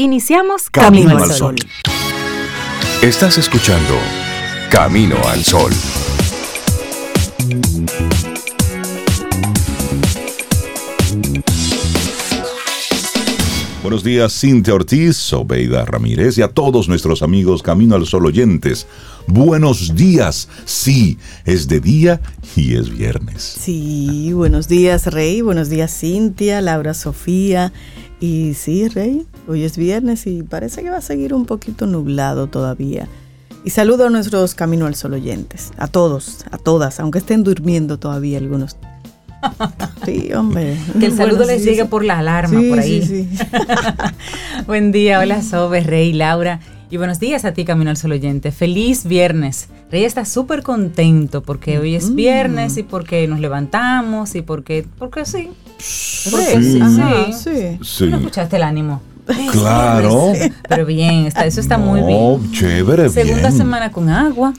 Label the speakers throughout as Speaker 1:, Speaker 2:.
Speaker 1: Iniciamos Camino, al Sol.
Speaker 2: Estás escuchando Camino al Sol. Buenos días, Cintia Ortiz, Obeida Ramírez y a todos nuestros amigos Camino al Sol oyentes. Buenos días. Sí, es de día y es viernes.
Speaker 3: Sí, buenos días, Rey. Buenos días, Cintia, Laura Sofía. Y sí, Rey, hoy es viernes y parece que va a seguir un poquito nublado todavía. Y saludo a nuestros Camino al Sol oyentes, a todos, a todas, aunque estén durmiendo todavía algunos.
Speaker 1: Sí, hombre. Que el saludo les llegue por la alarma, por ahí. Sí, sí. Buen día, hola Sobe, Rey, Laura. Y buenos días a ti, Camino al Sol oyente. Feliz viernes. Rey está súper contento porque hoy es mm. viernes y porque nos levantamos y porque, porque sí. Porque sí. Sí. sí. ¿No escuchaste el ánimo?
Speaker 2: Claro.
Speaker 1: Pero bien, está, eso está muy bien.
Speaker 2: Chévere,
Speaker 1: Segunda semana con agua.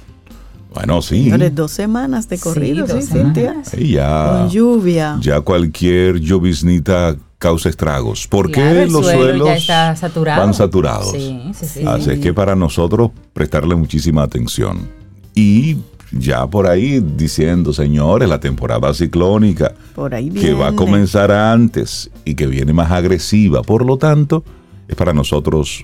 Speaker 2: Bueno, sí.
Speaker 3: dos semanas de corrido, sí, Cintia.
Speaker 2: ya,
Speaker 3: Con lluvia.
Speaker 2: Ya cualquier lloviznita causa estragos. ¿Por qué los suelos van saturados? Sí, sí, Así que para nosotros prestarle muchísima atención. Y ya por ahí diciendo, señores, la temporada ciclónica
Speaker 3: por ahí
Speaker 2: que va a comenzar antes y que viene más agresiva. Por lo tanto, es para nosotros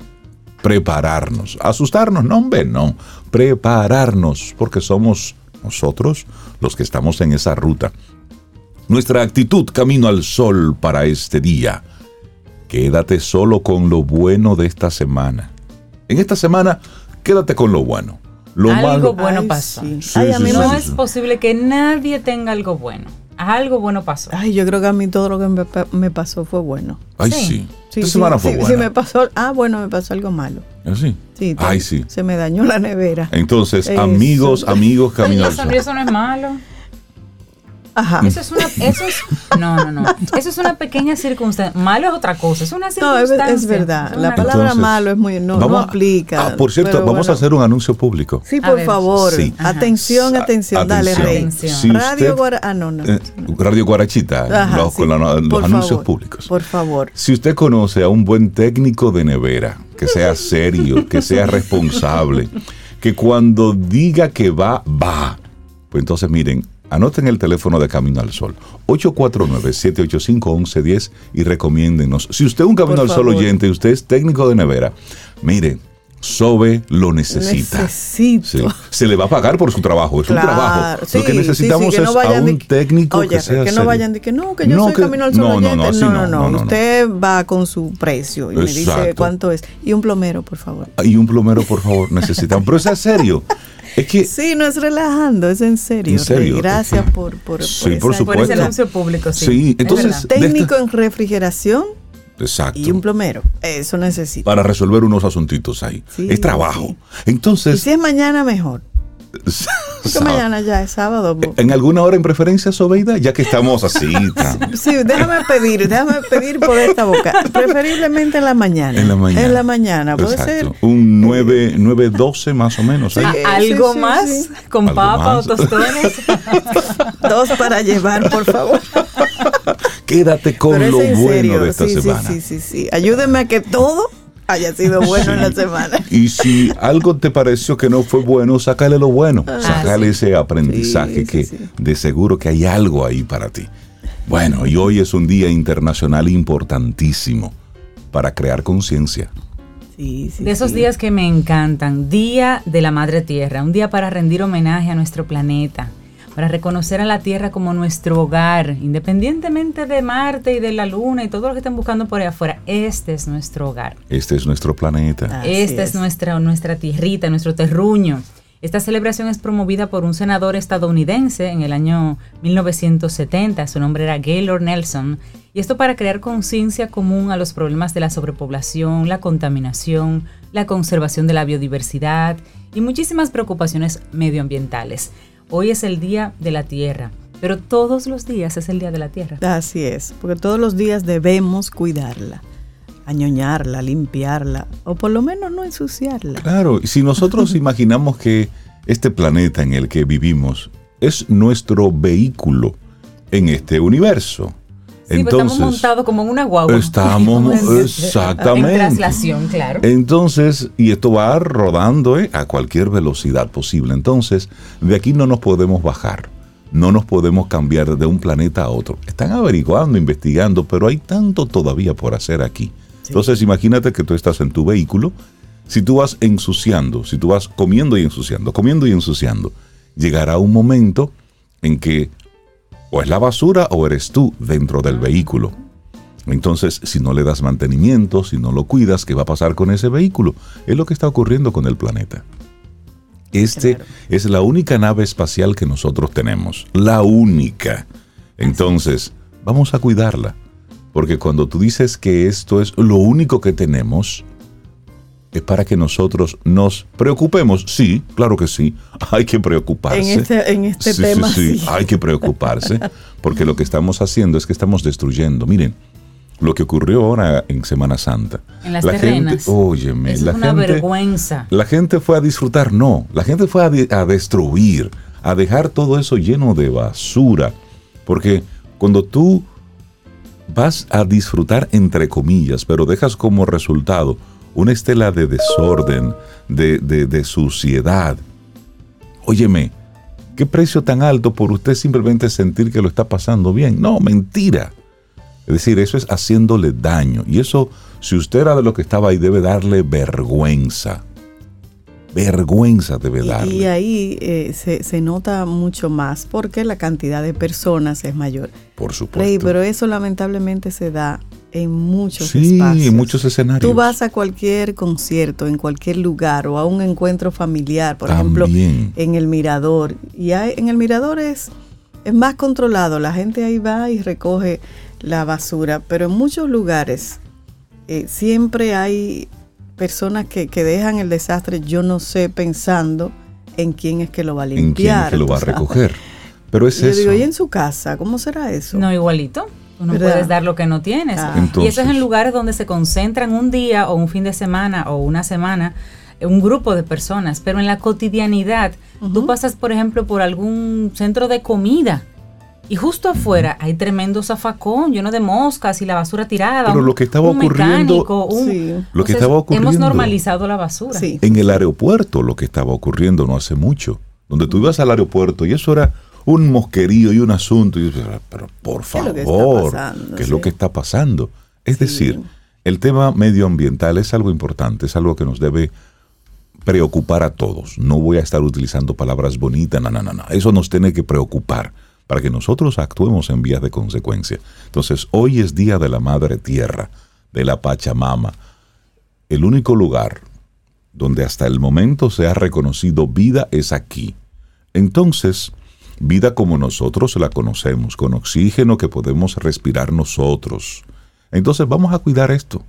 Speaker 2: prepararnos. Asustarnos, no, hombre, no. Prepararnos, porque somos nosotros los que estamos en esa ruta. Nuestra actitud camino al sol para este día. Quédate solo con lo bueno de esta semana. En esta semana, quédate con lo bueno. Lo
Speaker 1: algo bueno pasó. no es posible que nadie tenga algo bueno. Algo bueno pasó.
Speaker 3: Ay, yo creo que a mí todo lo que me, pasó fue bueno.
Speaker 2: Ay, sí.
Speaker 3: sí. Esta semana fue buena. Sí, me pasó, ah, bueno, me pasó algo malo.
Speaker 2: ¿Ah, sí?
Speaker 3: Sí.
Speaker 2: Ay, sí.
Speaker 3: Se me dañó la nevera.
Speaker 2: Entonces, amigos, amigos,
Speaker 1: caminos. Eso no es malo. Ajá. Eso es una, eso es, no, no, no. Eso es una pequeña circunstancia. Malo es otra cosa, es una circunstancia.
Speaker 3: No, es, verdad. la palabra malo es muy, no, no aplica.
Speaker 2: Ah, por cierto, vamos a hacer un anuncio público.
Speaker 3: Sí, por favor. Sí. Atención, atención, dale, Rey. Radio,
Speaker 2: ah, no, no. Eh, Radio Guarachita, los, con los anuncios públicos.
Speaker 3: Por favor.
Speaker 2: Si usted conoce a un buen técnico de nevera, que sea serio, que sea responsable, que cuando diga que va, va. Pues entonces miren, Anoten el teléfono de Camino al Sol, 849-785-1110 y recomiéndenos. Si usted es un Camino al Sol oyente y usted es técnico de nevera, mire, Sobe lo necesita.
Speaker 3: Necesito.
Speaker 2: Se le va a pagar por su trabajo, es un trabajo. lo que necesitamos es a un técnico que sea
Speaker 3: que no vayan de que no, que yo soy Camino al Sol no. No no, no, no, Usted va con su precio y me dice cuánto es. Y un plomero, por favor.
Speaker 2: Y un plomero, por favor, necesitamos. Pero es serio. Es que,
Speaker 3: sí, no es relajando, es en serio. Gracias por, por,
Speaker 1: por, ese anuncio público. Sí,
Speaker 2: entonces.
Speaker 3: Técnico en refrigeración.
Speaker 2: Exacto.
Speaker 3: Y un plomero. Eso necesita.
Speaker 2: Para resolver unos asuntitos ahí. es trabajo. Entonces.
Speaker 3: Y si es mañana, mejor. Porque mañana ya es sábado.
Speaker 2: ¿En alguna hora en preferencia, Sobeida? Ya que estamos así.
Speaker 3: sí, déjame pedir, déjame pedir por esta boca. Preferiblemente en la mañana.
Speaker 2: En la mañana.
Speaker 3: En la mañana, puede ser.
Speaker 2: Un 9, 9, 12 más o menos.
Speaker 1: ¿Algo más? ¿Con papa o tostones?
Speaker 3: Dos para llevar, por favor.
Speaker 2: Quédate con lo bueno de esta semana.
Speaker 3: Sí, sí, sí, sí. Ayúdeme a que todo haya sido bueno en la semana.
Speaker 2: Y si algo te pareció que no fue bueno, sácale lo bueno. Ah, sácale ese aprendizaje que de seguro que hay algo ahí para ti. Bueno, y hoy es un día internacional importantísimo para crear conciencia.
Speaker 1: de esos días que me encantan, Día de la Madre Tierra, un día para rendir homenaje a nuestro planeta, para reconocer a la Tierra como nuestro hogar, independientemente de Marte y de la Luna y todo lo que estén buscando por ahí afuera. Este es nuestro hogar.
Speaker 2: Este es nuestro planeta.
Speaker 1: Esta es. nuestra, nuestra tierrita, nuestro terruño. Esta celebración es promovida por un senador estadounidense en el año 1970, su nombre era Gaylord Nelson, y esto para crear conciencia común a los problemas de la sobrepoblación, la contaminación, la conservación de la biodiversidad y muchísimas preocupaciones medioambientales. Hoy es el Día de la Tierra, pero todos los días es el Día de la Tierra.
Speaker 3: Así es, porque todos los días debemos cuidarla, añoñarla, limpiarla, o por lo menos no ensuciarla.
Speaker 2: Claro, y si nosotros imaginamos que este planeta en el que vivimos es nuestro vehículo en este universo,
Speaker 1: Sí, pues estamos montados como en una guagua.
Speaker 2: Estamos, exactamente. En
Speaker 1: traslación, claro.
Speaker 2: Entonces, y esto va rodando ¿eh? a cualquier velocidad posible. Entonces, de aquí no nos podemos bajar. No nos podemos cambiar de un planeta a otro. Están averiguando, investigando, pero hay tanto todavía por hacer aquí. Entonces, imagínate que tú estás en tu vehículo. Si tú vas ensuciando, si tú vas comiendo y ensuciando, comiendo y ensuciando, llegará un momento en que o es la basura o eres tú dentro del vehículo. Entonces, si no le das mantenimiento, si no lo cuidas, ¿qué va a pasar con ese vehículo? Es lo que está ocurriendo con el planeta. Este es la única nave espacial que nosotros tenemos, la única. Entonces, vamos a cuidarla, porque cuando tú dices que esto es lo único que tenemos, es para que nosotros nos preocupemos. Sí, claro que sí, hay que preocuparse.
Speaker 3: En este, en este tema.
Speaker 2: Sí, sí, hay que preocuparse, porque lo que estamos haciendo es que estamos destruyendo. Miren, lo que ocurrió ahora en Semana Santa.
Speaker 1: En las la Gente,
Speaker 2: óyeme,
Speaker 1: es
Speaker 2: la
Speaker 1: una
Speaker 2: gente,
Speaker 1: vergüenza.
Speaker 2: La gente fue a disfrutar, no, la gente fue a, a destruir, a dejar todo eso lleno de basura, porque cuando tú vas a disfrutar entre comillas, pero dejas como resultado una estela de desorden, de, suciedad. Óyeme, ¿qué precio tan alto por usted simplemente sentir que lo está pasando bien? No, mentira. Es decir, eso es haciéndole daño. Y eso, si usted era de lo que estaba ahí, debe darle vergüenza vergüenza debe darle.
Speaker 3: Y, ahí eh, se, nota mucho más porque la cantidad de personas es mayor.
Speaker 2: Por supuesto.
Speaker 3: pero eso lamentablemente se da en muchos
Speaker 2: sí, en muchos escenarios.
Speaker 3: Tú vas a cualquier concierto, en cualquier lugar o a un encuentro familiar, por ejemplo, en el Mirador. Y en el Mirador es, es más controlado, la gente ahí va y recoge la basura, pero en muchos lugares eh, siempre hay personas que, dejan el desastre, yo no sé, pensando en quién es que lo va a limpiar. En quién es
Speaker 2: que lo va a recoger. Pero es
Speaker 3: yo
Speaker 2: eso.
Speaker 3: digo, ¿y en su casa? ¿Cómo será eso?
Speaker 1: No, igualito. Tú no puedes dar lo que no tienes. Ah. y eso es en lugares donde se concentran un día o un fin de semana o una semana un grupo de personas, pero en la cotidianidad, tú pasas, por ejemplo, por algún centro de comida y justo afuera hay tremendo zafacón lleno de moscas y la basura tirada.
Speaker 2: Pero lo que estaba ocurriendo, lo que estaba ocurriendo,
Speaker 1: hemos normalizado la basura.
Speaker 2: En el aeropuerto, lo que estaba ocurriendo no hace mucho, donde tú ibas al aeropuerto y eso era un mosquerío y un asunto. Y pero, por favor, ¿qué es lo que está pasando? Es decir, el tema medioambiental es algo importante, es algo que nos debe preocupar a todos. No voy a estar utilizando palabras bonitas, no, no, no, no. Eso nos tiene que preocupar para que nosotros actuemos en vías de consecuencia. Entonces, hoy es Día de la Madre Tierra, de la Pachamama, el único lugar donde hasta el momento se ha reconocido vida es aquí. Entonces, vida como nosotros la conocemos, con oxígeno que podemos respirar nosotros. Entonces vamos a cuidar esto.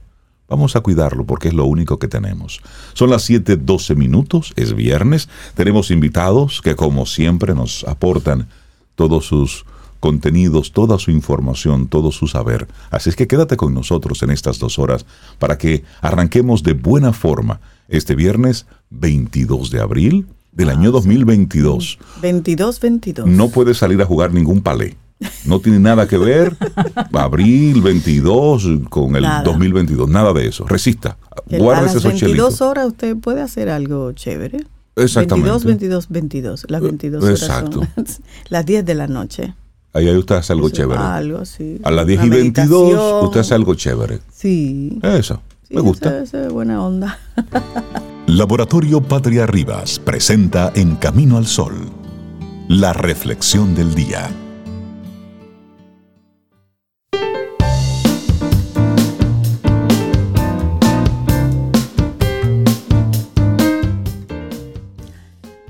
Speaker 2: Vamos a cuidarlo porque es lo único que tenemos. Son las 7:12 minutos, es viernes. Tenemos invitados que como siempre nos aportan todos sus contenidos, toda su información, todo su saber. Así es que quédate con nosotros en estas dos horas para que arranquemos de buena forma este viernes 22 de abril del año 2022.
Speaker 3: 22-22.
Speaker 2: No puedes salir a jugar ningún palé. No tiene nada que ver abril 22 con el 2022, nada de eso. Resista. Guárdese esos 22
Speaker 3: horas usted puede hacer algo chévere.
Speaker 2: Exactamente.
Speaker 3: 22, 22, 22. Las 22 horas Exacto. son las 10 de la noche.
Speaker 2: Ahí, usted hace algo chévere.
Speaker 3: Algo, sí.
Speaker 2: A las 10 y 22 usted hace algo chévere.
Speaker 3: Sí.
Speaker 2: Eso. me gusta.
Speaker 3: Esa, es buena onda.
Speaker 4: Laboratorio Patria Rivas presenta En Camino al Sol, la reflexión del día.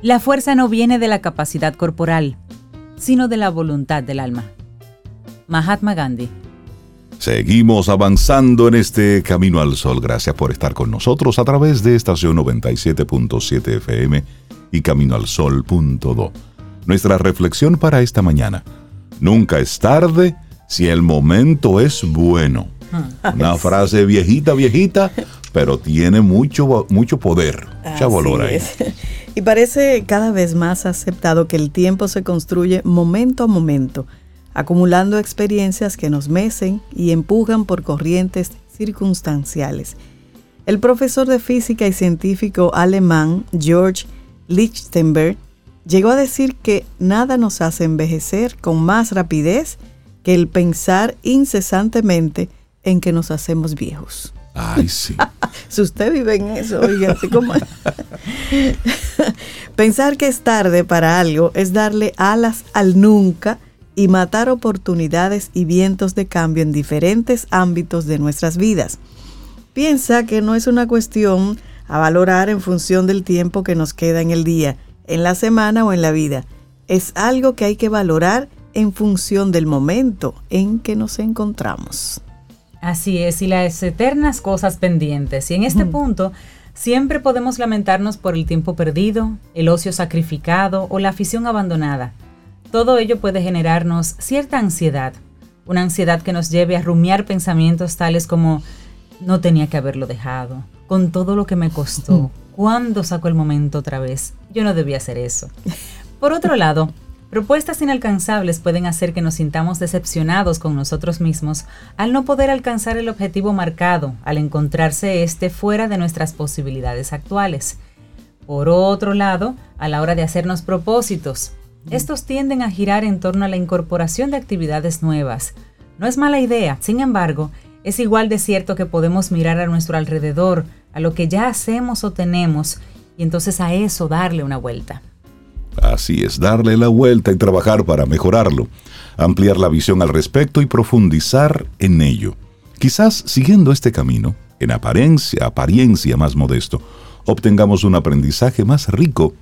Speaker 1: La fuerza no viene de la capacidad corporal, sino de la voluntad del alma. Mahatma Gandhi.
Speaker 2: Seguimos avanzando en este camino al sol. Gracias por estar con nosotros a través de estación 97.7 FM y caminoalsol.do. Nuestra reflexión para esta mañana. Nunca es tarde si el momento es bueno. Una frase viejita, viejita, pero tiene mucho, mucho poder. Mucha valor ahí.
Speaker 3: Y parece cada vez más aceptado que el tiempo se construye momento a momento acumulando experiencias que nos mecen y empujan por corrientes circunstanciales. El profesor de física y científico alemán George Lichtenberg llegó a decir que nada nos hace envejecer con más rapidez que el pensar incesantemente en que nos hacemos viejos.
Speaker 2: Ay, sí.
Speaker 3: si usted vive en eso, oiga, así como... Pensar que es tarde para algo es darle alas al nunca y matar oportunidades y vientos de cambio en diferentes ámbitos de nuestras vidas. Piensa que no es una cuestión a valorar en función del tiempo que nos queda en el día, en la semana o en la vida. Es algo que hay que valorar en función del momento en que nos encontramos.
Speaker 1: Así es, y las eternas cosas pendientes. Y en este punto, siempre podemos lamentarnos por el tiempo perdido, el ocio sacrificado o la afición abandonada. Todo ello puede generarnos cierta ansiedad, una ansiedad que nos lleve a rumiar pensamientos tales como no tenía que haberlo dejado, con todo lo que me costó, ¿cuándo saco el momento otra vez? Yo no debía hacer eso. Por otro lado, Propuestas inalcanzables pueden hacer que nos sintamos decepcionados con nosotros mismos al no poder alcanzar el objetivo marcado, al encontrarse éste fuera de nuestras posibilidades actuales. Por otro lado, a la hora de hacernos propósitos, estos tienden a girar en torno a la incorporación de actividades nuevas. No es mala idea, sin embargo, es igual de cierto que podemos mirar a nuestro alrededor, a lo que ya hacemos o tenemos, y entonces a eso darle una vuelta.
Speaker 2: Así es, darle la vuelta y trabajar para mejorarlo, ampliar la visión al respecto y profundizar en ello. Quizás siguiendo este camino, en apariencia, apariencia más modesto, obtengamos un aprendizaje más rico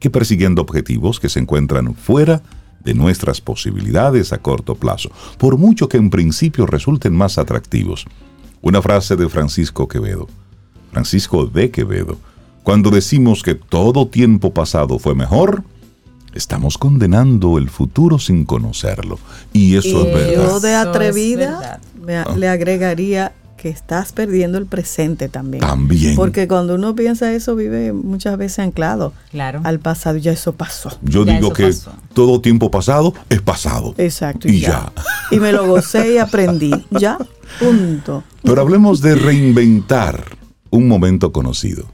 Speaker 2: que persiguiendo objetivos que se encuentran fuera de nuestras posibilidades a corto plazo, por mucho que en principio resulten más atractivos. Una frase de Francisco Quevedo, Francisco de Quevedo, cuando decimos que todo tiempo pasado fue mejor, estamos condenando el futuro sin conocerlo. Y eso es verdad.
Speaker 3: Yo de atrevida ah. le agregaría que estás perdiendo el presente también.
Speaker 2: También.
Speaker 3: Porque cuando uno piensa eso, vive muchas veces anclado
Speaker 1: claro.
Speaker 3: al pasado. Ya eso pasó.
Speaker 2: Yo digo que todo tiempo pasado es pasado.
Speaker 3: Exacto.
Speaker 2: Y, ya.
Speaker 3: Y me lo gocé y aprendí. Ya. Punto.
Speaker 2: Pero hablemos de reinventar un momento conocido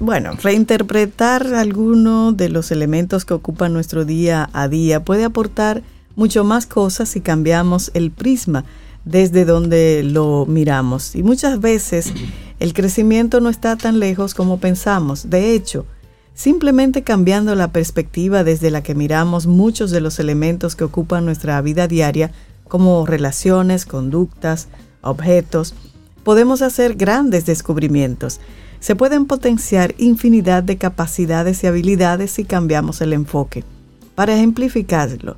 Speaker 3: bueno, reinterpretar alguno de los elementos que ocupan nuestro día a día puede aportar mucho más cosas si cambiamos el prisma desde donde lo miramos. Y muchas veces el crecimiento no está tan lejos como pensamos. De hecho, simplemente cambiando la perspectiva desde la que miramos muchos de los elementos que ocupan nuestra vida diaria, como relaciones, conductas, objetos, podemos hacer grandes descubrimientos se pueden potenciar infinidad de capacidades y habilidades si cambiamos el enfoque. Para ejemplificarlo,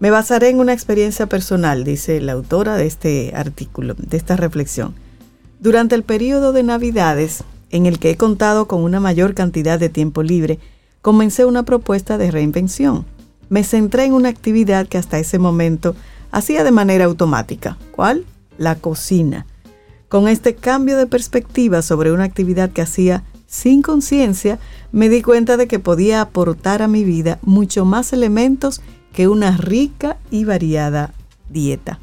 Speaker 3: me basaré en una experiencia personal, dice la autora de este artículo, de esta reflexión. Durante el periodo de Navidades, en el que he contado con una mayor cantidad de tiempo libre, comencé una propuesta de reinvención. Me centré en una actividad que hasta ese momento hacía de manera automática. ¿Cuál? La cocina. Con este cambio de perspectiva sobre una actividad que hacía sin conciencia, me di cuenta de que podía aportar a mi vida mucho más elementos que una rica y variada dieta.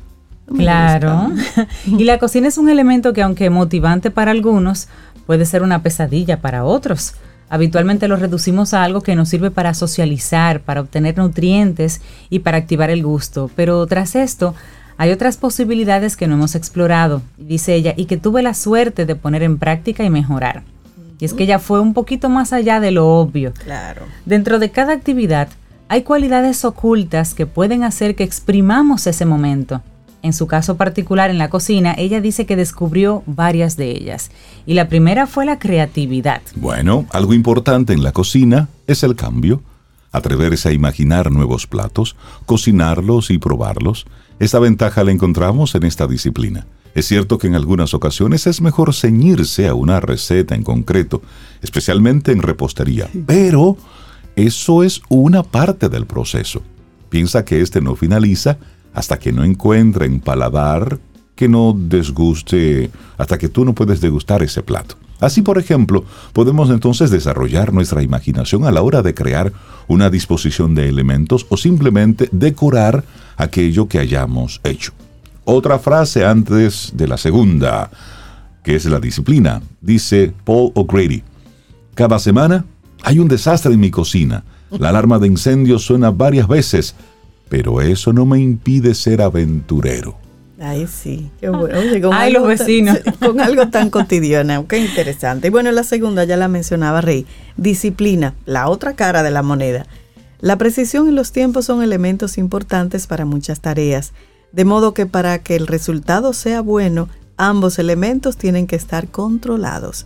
Speaker 1: claro. y la cocina es un elemento que aunque motivante para algunos, puede ser una pesadilla para otros. Habitualmente lo reducimos a algo que nos sirve para socializar, para obtener nutrientes y para activar el gusto. Pero tras esto, hay otras posibilidades que no hemos explorado, dice ella, y que tuve la suerte de poner en práctica y mejorar. Y es que ella fue un poquito más allá de lo obvio.
Speaker 3: Claro.
Speaker 1: Dentro de cada actividad hay cualidades ocultas que pueden hacer que exprimamos ese momento. En su caso particular en la cocina, ella dice que descubrió varias de ellas. Y la primera fue la creatividad.
Speaker 2: Bueno, algo importante en la cocina es el cambio. Atreverse a imaginar nuevos platos, cocinarlos y probarlos esta ventaja la encontramos en esta disciplina. Es cierto que en algunas ocasiones es mejor ceñirse a una receta en concreto, especialmente en repostería, pero eso es una parte del proceso. Piensa que este no finaliza hasta que no encuentre en paladar que no desguste, hasta que tú no puedes degustar ese plato. Así, por ejemplo, podemos entonces desarrollar nuestra imaginación a la hora de crear una disposición de elementos o simplemente decorar aquello que hayamos hecho. Otra frase antes de la segunda, que es la disciplina, dice Paul O'Grady. Cada semana hay un desastre en mi cocina. La alarma de incendio suena varias veces, pero eso no me impide ser aventurero.
Speaker 3: Ay, sí, qué bueno. Oye, con
Speaker 1: Ay,
Speaker 3: tan- con algo tan cotidiano, qué interesante. Y bueno, la segunda ya la mencionaba Rey, disciplina, la otra cara de la moneda. La precisión y los tiempos son elementos importantes para muchas tareas, de modo que para que el resultado sea bueno, ambos elementos tienen que estar controlados.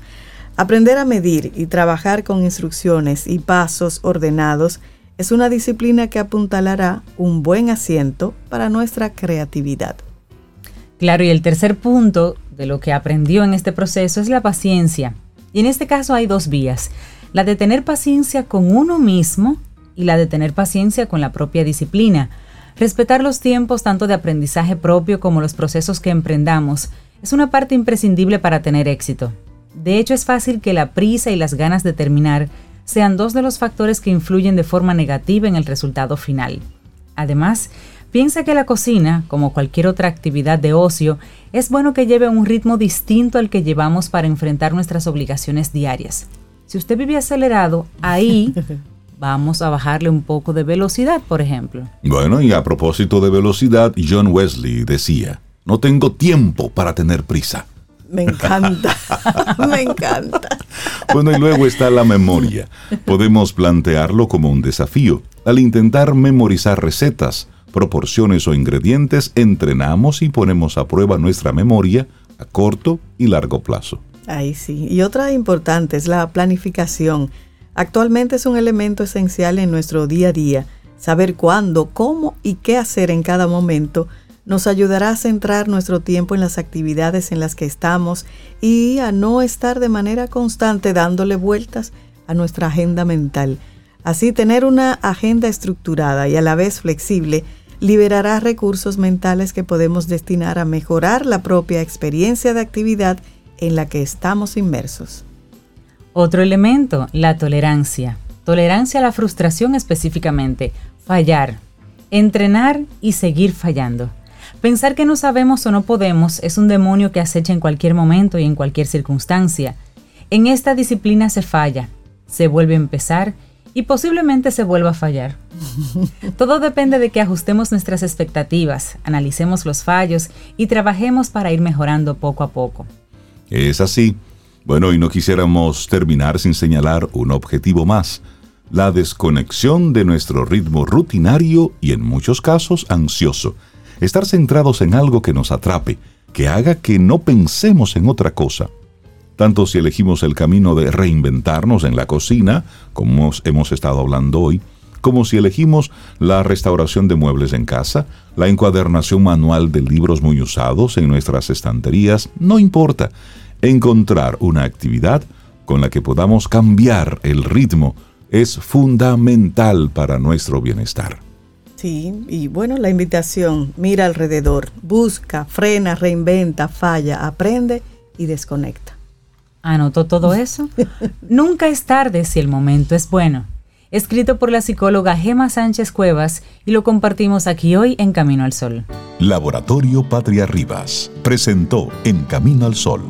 Speaker 3: Aprender a medir y trabajar con instrucciones y pasos ordenados es una disciplina que apuntalará un buen asiento para nuestra creatividad.
Speaker 1: Claro, y el tercer punto de lo que aprendió en este proceso es la paciencia. Y en este caso hay dos vías, la de tener paciencia con uno mismo y la de tener paciencia con la propia disciplina. Respetar los tiempos tanto de aprendizaje propio como los procesos que emprendamos es una parte imprescindible para tener éxito. De hecho, es fácil que la prisa y las ganas de terminar sean dos de los factores que influyen de forma negativa en el resultado final. Además, piensa que la cocina, como cualquier otra actividad de ocio, es bueno que lleve un ritmo distinto al que llevamos para enfrentar nuestras obligaciones diarias. Si usted vive acelerado, ahí vamos a bajarle un poco de velocidad, por ejemplo.
Speaker 2: Bueno, y a propósito de velocidad, John Wesley decía, no tengo tiempo para tener prisa.
Speaker 3: Me encanta, me encanta.
Speaker 2: Bueno, y luego está la memoria. Podemos plantearlo como un desafío. Al intentar memorizar recetas, proporciones o ingredientes, entrenamos y ponemos a prueba nuestra memoria a corto y largo plazo.
Speaker 3: Ahí sí. Y otra importante es la planificación. Actualmente es un elemento esencial en nuestro día a día. Saber cuándo, cómo y qué hacer en cada momento nos ayudará a centrar nuestro tiempo en las actividades en las que estamos y a no estar de manera constante dándole vueltas a nuestra agenda mental. Así, tener una agenda estructurada y a la vez flexible liberará recursos mentales que podemos destinar a mejorar la propia experiencia de actividad en la que estamos inmersos.
Speaker 1: Otro elemento, la tolerancia. Tolerancia a la frustración específicamente, fallar, entrenar y seguir fallando. Pensar que no sabemos o no podemos es un demonio que acecha en cualquier momento y en cualquier circunstancia. En esta disciplina se falla, se vuelve a empezar y posiblemente se vuelva a fallar. Todo depende de que ajustemos nuestras expectativas, analicemos los fallos y trabajemos para ir mejorando poco a poco.
Speaker 2: Es así. Bueno, y no quisiéramos terminar sin señalar un objetivo más, la desconexión de nuestro ritmo rutinario y en muchos casos ansioso. Estar centrados en algo que nos atrape, que haga que no pensemos en otra cosa. Tanto si elegimos el camino de reinventarnos en la cocina, como hemos- estado hablando hoy, como si elegimos la restauración de muebles en casa, la encuadernación manual de libros muy usados en nuestras estanterías, no importa. Encontrar una actividad con la que podamos cambiar el ritmo es fundamental para nuestro bienestar.
Speaker 3: Sí, y bueno, la invitación, mira alrededor, busca, frena, reinventa, falla, aprende y desconecta.
Speaker 1: ¿Anotó todo eso? Nunca es tarde si el momento es bueno. Escrito por la psicóloga Gema Sánchez Cuevas y lo compartimos aquí hoy en Camino al Sol.
Speaker 4: Laboratorio Patria Rivas presentó En Camino al Sol,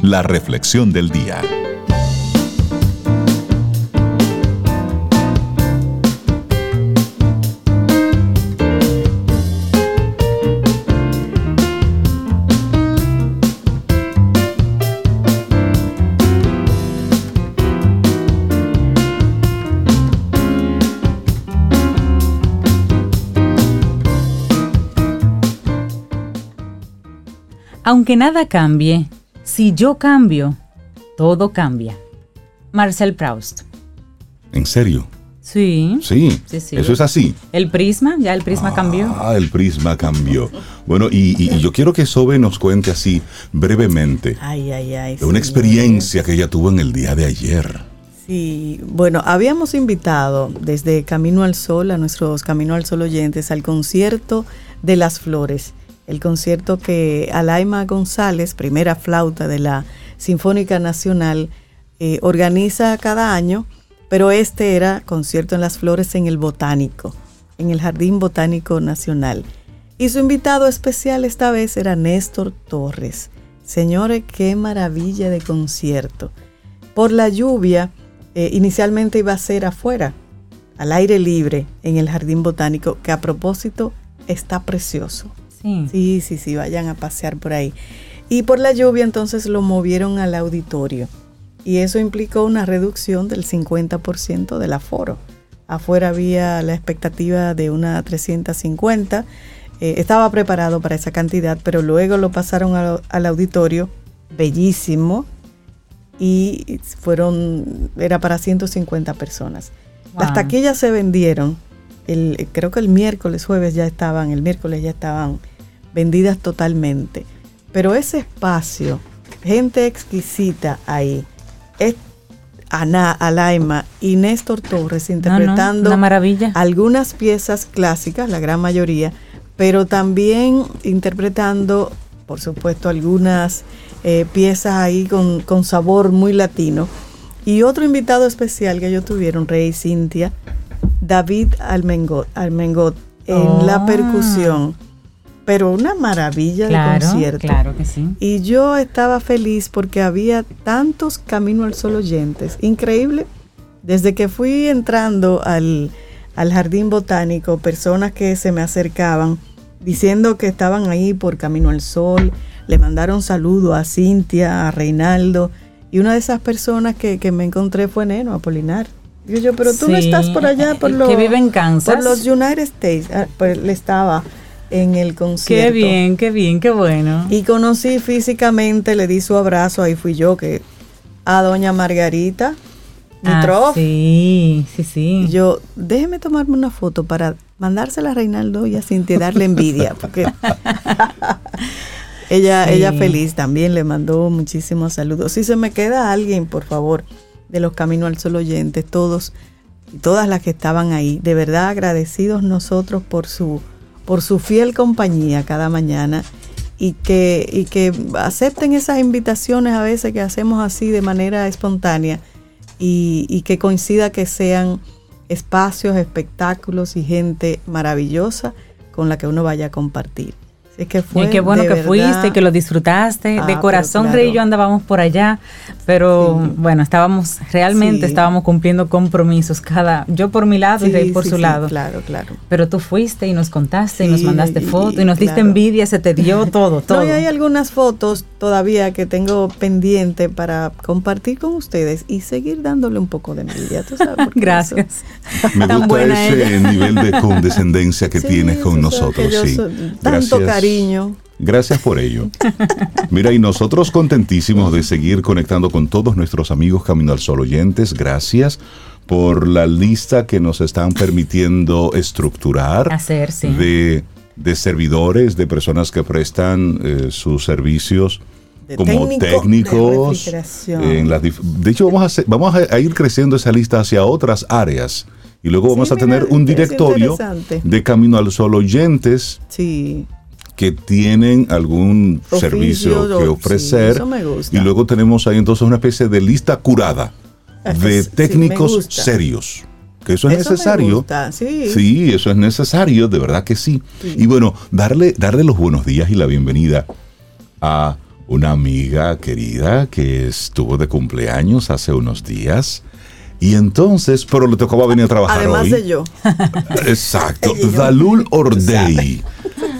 Speaker 4: la reflexión del día.
Speaker 1: Aunque nada cambie, si yo cambio, todo cambia. Marcel Proust.
Speaker 2: ¿En serio?
Speaker 1: Sí.
Speaker 2: Sí,
Speaker 1: Sí, sí.
Speaker 2: eso es así.
Speaker 1: El prisma, ya el prisma cambió.
Speaker 2: Ah, el prisma cambió. Bueno, y, y- y yo quiero que Sobe nos cuente así brevemente
Speaker 3: Ay, ay, ay.
Speaker 2: de una experiencia que ella tuvo en el día de ayer.
Speaker 3: Sí, bueno, habíamos invitado desde Camino al Sol a nuestros Camino al Sol oyentes al concierto de las flores, el concierto que Alaima González, primera flauta de la Sinfónica Nacional, eh, organiza cada año, pero este era concierto en las flores en el Botánico, en el Jardín Botánico Nacional. Y su invitado especial esta vez era Néstor Torres. Señores, qué maravilla de concierto. Por la lluvia, eh, inicialmente iba a ser afuera, al aire libre, en el Jardín Botánico, que a propósito está precioso.
Speaker 1: Sí.
Speaker 3: Sí, sí, sí, vayan a pasear por ahí. Y por la lluvia entonces lo movieron al auditorio. Y eso implicó una reducción del 50% del aforo. Afuera había la expectativa de una 350. Eh, estaba preparado para esa cantidad, pero luego lo pasaron al, al auditorio, bellísimo, y fueron, era para 150 personas. Las taquillas se vendieron, el, creo que el miércoles, jueves ya estaban, el miércoles ya estaban vendidas totalmente. Pero ese espacio, gente exquisita ahí, es Ana, Alaima y Néstor Torres
Speaker 1: No, no,
Speaker 3: interpretando
Speaker 1: maravilla.
Speaker 3: algunas piezas clásicas, la gran mayoría, pero también interpretando, por supuesto, algunas eh, piezas ahí con, con sabor muy latino. Y otro invitado especial que ellos tuvieron, Rey Cintia, David Almengot, Almengot en
Speaker 1: Oh.
Speaker 3: la percusión. Pero una maravilla de
Speaker 1: Claro,
Speaker 3: concierto.
Speaker 1: claro que sí.
Speaker 3: Y yo estaba feliz porque había tantos Camino al Sol oyentes. Increíble. Desde que fui entrando al, al jardín botánico, personas que se me acercaban diciendo que estaban ahí por Camino al Sol. Le mandaron saludo a Cintia, a Reinaldo. Y una de esas personas que, que me encontré fue Neno, Apolinar. Digo yo, pero tú no
Speaker 1: Sí,
Speaker 3: estás por allá, por
Speaker 1: que
Speaker 3: los,
Speaker 1: vive en Kansas.
Speaker 3: por los United States. Ah, pues él estaba en el concierto.
Speaker 1: Qué bien, qué bien, qué bueno.
Speaker 3: Y conocí físicamente, le di su abrazo, ahí fui yo, que a doña Margarita
Speaker 1: Ah,
Speaker 3: Mitroff.
Speaker 1: sí, sí, sí.
Speaker 3: Y yo, déjeme tomarme una foto para mandársela a Reinaldo y a Cintia y darle envidia, porque ella,
Speaker 1: Sí.
Speaker 3: ella feliz también le mandó muchísimos saludos. Si se me queda alguien, por favor, de los Camino al Sol oyentes, todos y todas las que estaban ahí, de verdad agradecidos nosotros por su, por su fiel compañía cada mañana y que, y que acepten esas invitaciones a veces que hacemos así de manera espontánea y, y que coincida que sean espacios, espectáculos y gente maravillosa con la que uno vaya a compartir. Así que fue
Speaker 1: y qué bueno que
Speaker 3: verdad-
Speaker 1: fuiste y que lo disfrutaste.
Speaker 3: Ah,
Speaker 1: de
Speaker 3: pero
Speaker 1: corazón,
Speaker 3: claro.
Speaker 1: Rey y yo andábamos por allá, pero
Speaker 3: Sí.
Speaker 1: bueno, estábamos, realmente
Speaker 3: Sí.
Speaker 1: estábamos cumpliendo compromisos, cada, yo por mi lado y
Speaker 3: Sí,
Speaker 1: Rey por
Speaker 3: sí,
Speaker 1: su
Speaker 3: sí,
Speaker 1: lado.
Speaker 3: Claro, claro.
Speaker 1: Pero tú fuiste y nos contaste y nos mandaste
Speaker 3: y-
Speaker 1: fotos y nos diste
Speaker 3: claro.
Speaker 1: envidia, se te dio todo, todo.
Speaker 3: No, y hay algunas fotos todavía que tengo pendiente para compartir con ustedes y seguir dándole un poco de envidia. ¿tú sabes?
Speaker 1: Gracias.
Speaker 2: Me
Speaker 1: Tan
Speaker 2: gusta
Speaker 1: buena
Speaker 2: ese
Speaker 1: ella.
Speaker 2: nivel de condescendencia que tienes con nosotros. Sí.
Speaker 3: soy- tanto cariño.
Speaker 2: Gracias por ello. Mira, y nosotros contentísimos de seguir conectando con todos nuestros amigos Camino al Sol oyentes. Gracias por la lista que nos están permitiendo estructurar
Speaker 1: Hacer, sí.
Speaker 2: de, de servidores, de personas que prestan eh, sus servicios
Speaker 3: De
Speaker 2: como
Speaker 3: técnico de
Speaker 2: técnicos.
Speaker 3: refrigeración.
Speaker 2: en las de hecho, vamos, a, hacer- vamos a, a ir creciendo esa lista hacia otras áreas. Y luego
Speaker 3: Sí,
Speaker 2: vamos a
Speaker 3: mira,
Speaker 2: tener un directorio de Camino al Sol oyentes
Speaker 3: Sí,
Speaker 2: que tienen algún
Speaker 3: Oficio,
Speaker 2: servicio que
Speaker 3: sí,
Speaker 2: ofrecer.
Speaker 3: eso me gusta.
Speaker 2: Y luego tenemos ahí entonces una especie de lista curada de
Speaker 3: sí, me
Speaker 2: técnicos serios. Que eso es
Speaker 3: Eso me
Speaker 2: necesario.
Speaker 3: gusta, sí.
Speaker 2: Sí, eso es necesario, de verdad que sí.
Speaker 3: Sí.
Speaker 2: Y bueno, darle, darle los buenos días y la bienvenida a una amiga querida que estuvo de cumpleaños hace unos días. Y entonces, pero le tocaba venir a trabajar
Speaker 3: Además
Speaker 2: hoy.
Speaker 3: de yo.
Speaker 2: Exacto. Dalul Ordey,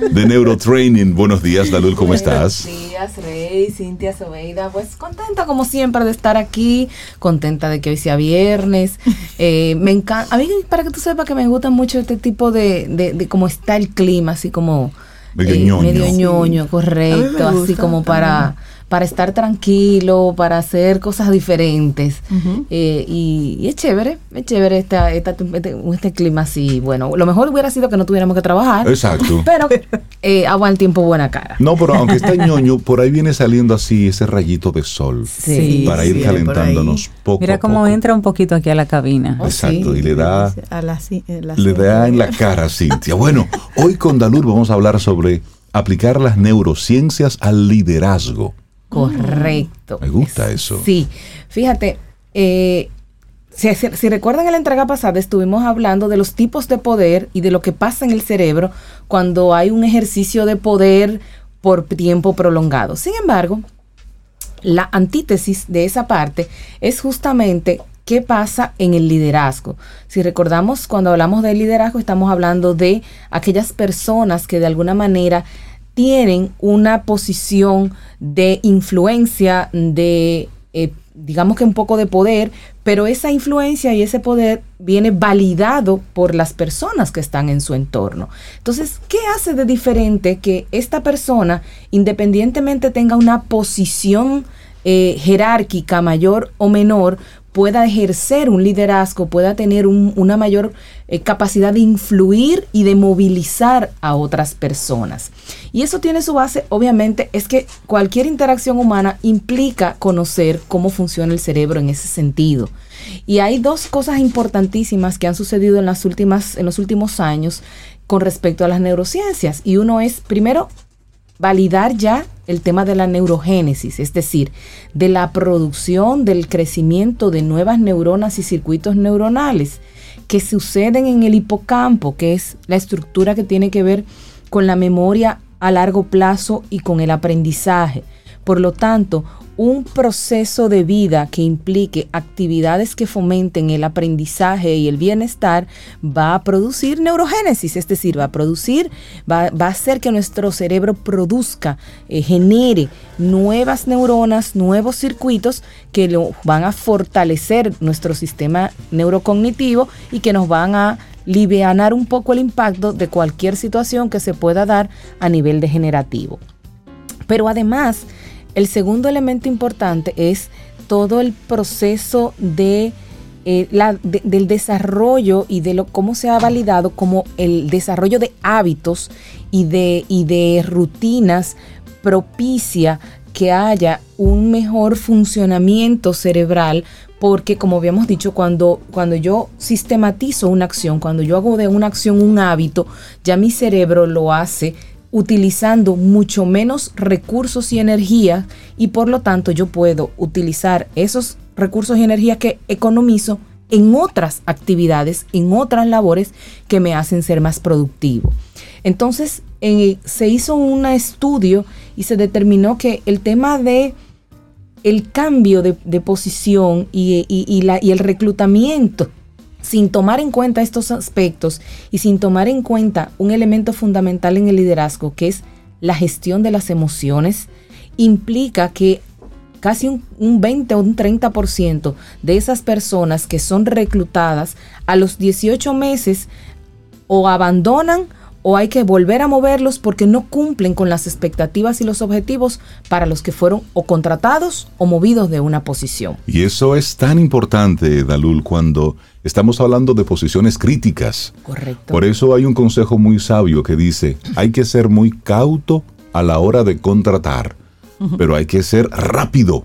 Speaker 2: de Neurotraining. Buenos días, Dalul, ¿cómo estás?
Speaker 5: Buenos días, Rey, Cintia, Sobeida. Pues contenta como siempre de estar aquí, contenta de que hoy sea viernes. Eh, me encanta, a mí para que tú sepas que me gusta mucho este tipo de, de, de cómo está el clima, así como
Speaker 2: Medio
Speaker 5: eh,
Speaker 2: ñoño.
Speaker 5: medio ñoño, correcto, así como para para estar tranquilo, para hacer cosas diferentes. Eh, y, y es chévere, es chévere esta, esta- este, este clima así. Bueno, lo mejor hubiera sido que no tuviéramos que trabajar.
Speaker 2: Exacto.
Speaker 5: Pero eh, agua al tiempo buena cara.
Speaker 2: No, pero aunque está ñoño, por ahí viene saliendo así ese rayito de sol
Speaker 5: Sí,
Speaker 2: para ir
Speaker 3: sí,
Speaker 2: calentándonos poco
Speaker 1: Mira
Speaker 2: a
Speaker 1: cómo
Speaker 2: poco.
Speaker 1: entra un poquito aquí a la cabina.
Speaker 5: Oh,
Speaker 2: Exacto,
Speaker 5: sí.
Speaker 2: y le da,
Speaker 3: A la ci- en la
Speaker 2: le da en la cara a Cintia. Bueno, hoy con Dalur vamos a hablar sobre aplicar las neurociencias al liderazgo.
Speaker 5: Correcto.
Speaker 2: Me gusta eso.
Speaker 5: Sí, fíjate, eh, si, si- si recuerdan en la entrega pasada estuvimos hablando de los tipos de poder y de lo que pasa en el cerebro cuando hay un ejercicio de poder por tiempo prolongado. Sin embargo, la antítesis de esa parte es justamente qué pasa en el liderazgo. Si recordamos, cuando hablamos de liderazgo, estamos hablando de aquellas personas que de alguna manera tienen una posición de influencia, de, eh, digamos que un poco de poder, pero esa influencia y ese poder viene validado por las personas que están en su entorno. Entonces, ¿qué hace de diferente que esta persona, independientemente tenga una posición eh, jerárquica mayor o menor, pueda ejercer un liderazgo, pueda tener un- una mayor eh, capacidad de influir y de movilizar a otras personas. Y eso tiene su base, obviamente, es que cualquier interacción humana implica conocer cómo funciona el cerebro en ese sentido. Y hay dos cosas importantísimas que han sucedido en los últimos años con respecto a las neurociencias. Y uno es, primero, validar ya el tema de la neurogénesis, es decir, de la producción, del crecimiento de nuevas neuronas y circuitos neuronales que suceden en el hipocampo, que es la estructura que tiene que ver con la memoria a largo plazo y con el aprendizaje. Por lo tanto, un proceso de vida que implique actividades que fomenten el aprendizaje y el bienestar va a producir neurogénesis, es decir, va a producir, va, va a hacer que nuestro cerebro produzca, eh, genere nuevas neuronas, nuevos circuitos que lo, van a fortalecer nuestro sistema neurocognitivo y que nos van a livianar un poco el impacto de cualquier situación que se pueda dar a nivel degenerativo. Pero además, el segundo elemento importante es todo el proceso de, eh, la- de- del desarrollo y de lo, cómo se ha validado como el desarrollo de hábitos y de, y de rutinas propicia que haya un mejor funcionamiento cerebral porque como habíamos dicho, cuando, cuando yo sistematizo una acción, cuando yo hago de una acción un hábito, ya mi cerebro lo hace utilizando mucho menos recursos y energía y por lo tanto yo puedo utilizar esos recursos y energía que economizo en otras actividades, en otras labores que me hacen ser más productivo. Entonces se hizo un estudio y se determinó que el tema de el cambio de, de posición y- y la- y el reclutamiento sin tomar en cuenta estos aspectos y sin tomar en cuenta un elemento fundamental en el liderazgo que es la gestión de las emociones, implica que casi un, un 20 o un 30% de esas personas que son reclutadas a los 18 meses o abandonan o hay que volver a moverlos porque no cumplen con las expectativas y los objetivos para los que fueron o contratados o movidos de una posición.
Speaker 2: Y eso es tan importante, Dalul, cuando estamos hablando de posiciones críticas.
Speaker 5: Correcto.
Speaker 2: Por eso hay un consejo muy sabio que dice, hay que ser muy cauto a la hora de contratar, pero hay que ser rápido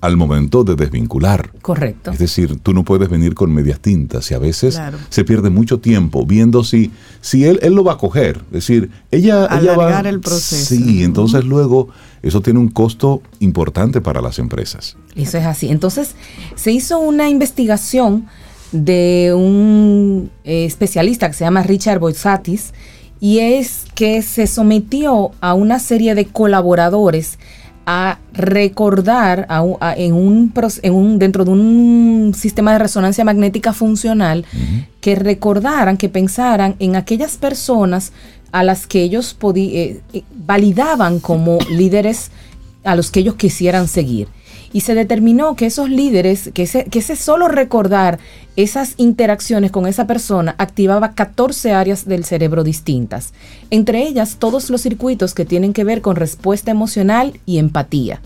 Speaker 2: al momento de desvincular.
Speaker 5: Correcto.
Speaker 2: Es decir, tú no puedes venir con medias tintas y a veces
Speaker 3: Claro.
Speaker 2: se pierde mucho tiempo viendo si, si él, él lo va a coger. Es decir, ella, ella va...
Speaker 3: Alargar el proceso.
Speaker 2: Sí, entonces luego eso tiene un costo importante para las empresas.
Speaker 5: Eso es así. Entonces, se hizo una investigación de un eh, especialista que se llama Richard Boysatis y es que se sometió a una serie de colaboradores a recordar a un- a- en un, pros- en un- dentro de un sistema de resonancia magnética funcional que recordaran, que pensaran en aquellas personas a las que ellos eh, eh, validaban como líderes a los que ellos quisieran seguir. Y se determinó que esos líderes, que ese, que ese solo recordar esas interacciones con esa persona activaba 14 áreas del cerebro distintas, entre ellas todos los circuitos que tienen que ver con respuesta emocional y empatía.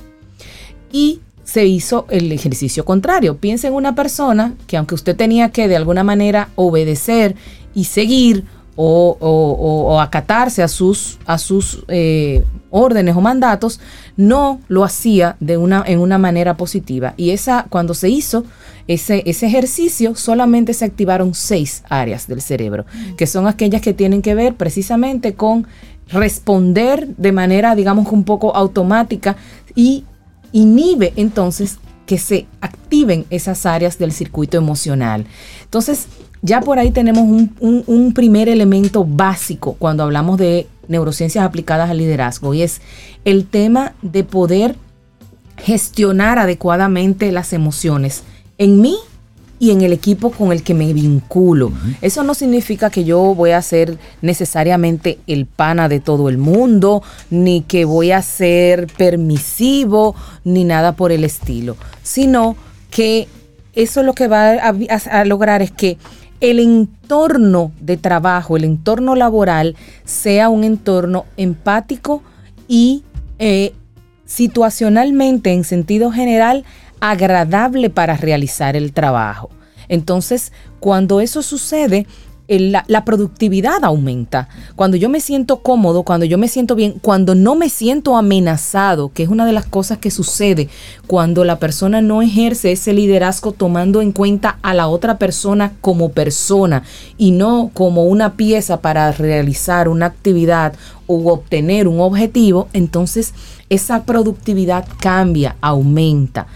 Speaker 5: Y se hizo el ejercicio contrario. Piensa en una persona que aunque usted tenía que de alguna manera obedecer y seguir o, o- o- o acatarse a sus, a sus eh, órdenes o mandatos, no lo hacía de una, en una manera positiva. Y esa, cuando se hizo ese, ese ejercicio, solamente se activaron seis áreas del cerebro, que son aquellas que tienen que ver precisamente con responder de manera, digamos, un poco automática y inhibe entonces que se activen esas áreas del circuito emocional. Entonces, ya por ahí tenemos un, primer elemento básico cuando hablamos de neurociencias aplicadas al liderazgo y es el tema de poder gestionar adecuadamente las emociones en mí y en el equipo con el que me vinculo. Eso no significa que yo voy a ser necesariamente el pana de todo el mundo, ni que voy a ser permisivo, ni nada por el estilo, sino que eso lo que va a lograr es que el entorno de trabajo, el entorno laboral, sea un entorno empático y eh, situacionalmente, en sentido general, agradable para realizar el trabajo. Entonces, cuando eso sucede, la, productividad aumenta. Cuando yo me siento cómodo, cuando yo me siento bien, cuando no me siento amenazado, que es una de las cosas que sucede cuando la persona no ejerce ese liderazgo tomando en cuenta a la otra persona como persona y no como una pieza para realizar una actividad o obtener un objetivo, entonces esa productividad cambia, aumenta.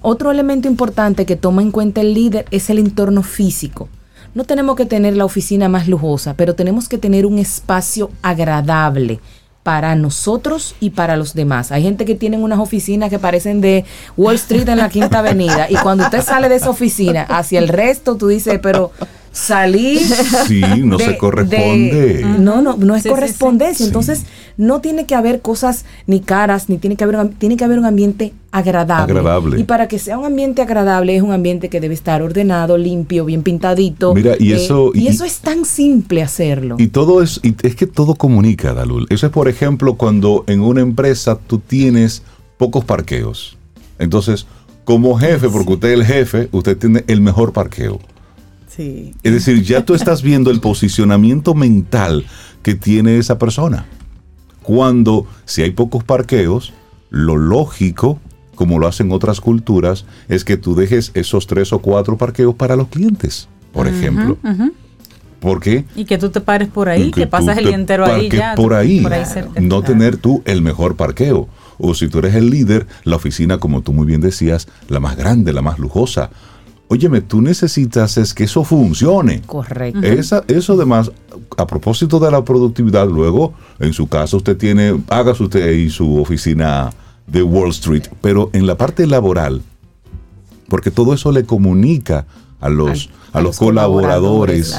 Speaker 5: Otro elemento importante que toma en cuenta el líder es el entorno físico. No tenemos que tener la oficina más lujosa, pero tenemos que tener un espacio agradable para nosotros y para los demás. Hay gente que tienen unas oficinas que parecen de Wall Street en la Quinta Avenida y cuando usted sale de esa oficina hacia el resto, tú dices, pero salir.
Speaker 2: Sí, no se corresponde.
Speaker 5: no, no, no es correspondencia. Entonces, no tiene que haber cosas ni caras, ni tiene que haber, tiene que haber un ambiente agradable.
Speaker 2: agradable.
Speaker 5: Y para que sea un ambiente agradable, es un ambiente que debe estar ordenado, limpio, bien pintadito.
Speaker 2: Mira, y eh, eso.
Speaker 5: y, eso es tan simple hacerlo.
Speaker 2: Y todo es, y es que todo comunica, Dalul. Eso es, por ejemplo, cuando en una empresa tú tienes pocos parqueos. Entonces, como jefe, porque usted es el jefe, usted tiene el mejor parqueo. Es decir, ya tú estás viendo el posicionamiento mental que tiene esa persona. Cuando, si hay pocos parqueos, lo lógico, como lo hacen otras culturas, es que tú dejes esos tres o cuatro parqueos para los clientes, por ejemplo. ¿Por qué?
Speaker 1: Y que tú te pares por ahí, que, pasas el día entero ahí ya.
Speaker 2: Por ahí, no tener tú el mejor parqueo. O si tú eres el líder, la oficina, como tú muy bien decías, la más grande, la más lujosa Óyeme, tú necesitas es que eso funcione.
Speaker 5: Correcto.
Speaker 2: Esa, eso además, a propósito de la productividad, luego, en su caso, usted tiene, hágase usted ahí su oficina de Wall Street, pero en la parte laboral, porque todo eso le comunica a los, a, los, colaboradores,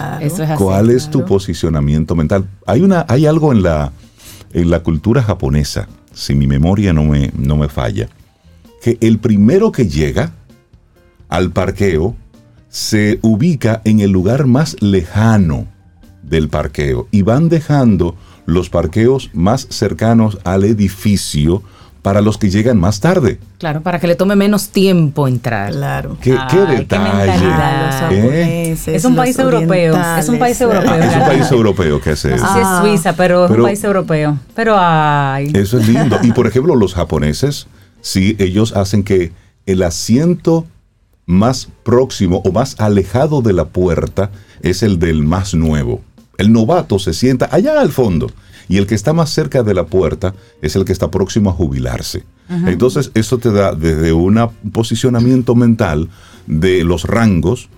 Speaker 2: cuál es tu posicionamiento mental. Hay, una, hay algo en la, en la cultura japonesa, si mi memoria no me, no me falla, que el primero que llega, al parqueo se ubica en el lugar más lejano del parqueo y van dejando los parqueos más cercanos al edificio para los que llegan más tarde.
Speaker 5: Claro, para que le tome menos tiempo entrar.
Speaker 3: Claro.
Speaker 2: Qué, detalle.
Speaker 1: ¿Eh? es un país europeo. Es un país europeo.
Speaker 2: es un país europeo que hace eso.
Speaker 1: es Suiza, pero, es un país europeo. Pero ay.
Speaker 2: Eso es lindo. Y por ejemplo, los japoneses, sí, ellos hacen que el asiento más próximo o más alejado de la puerta es el del más nuevo. El novato se sienta allá al fondo y el que está más cerca de la puerta es el que está próximo a jubilarse. Entonces, eso te da desde un posicionamiento mental de los rangos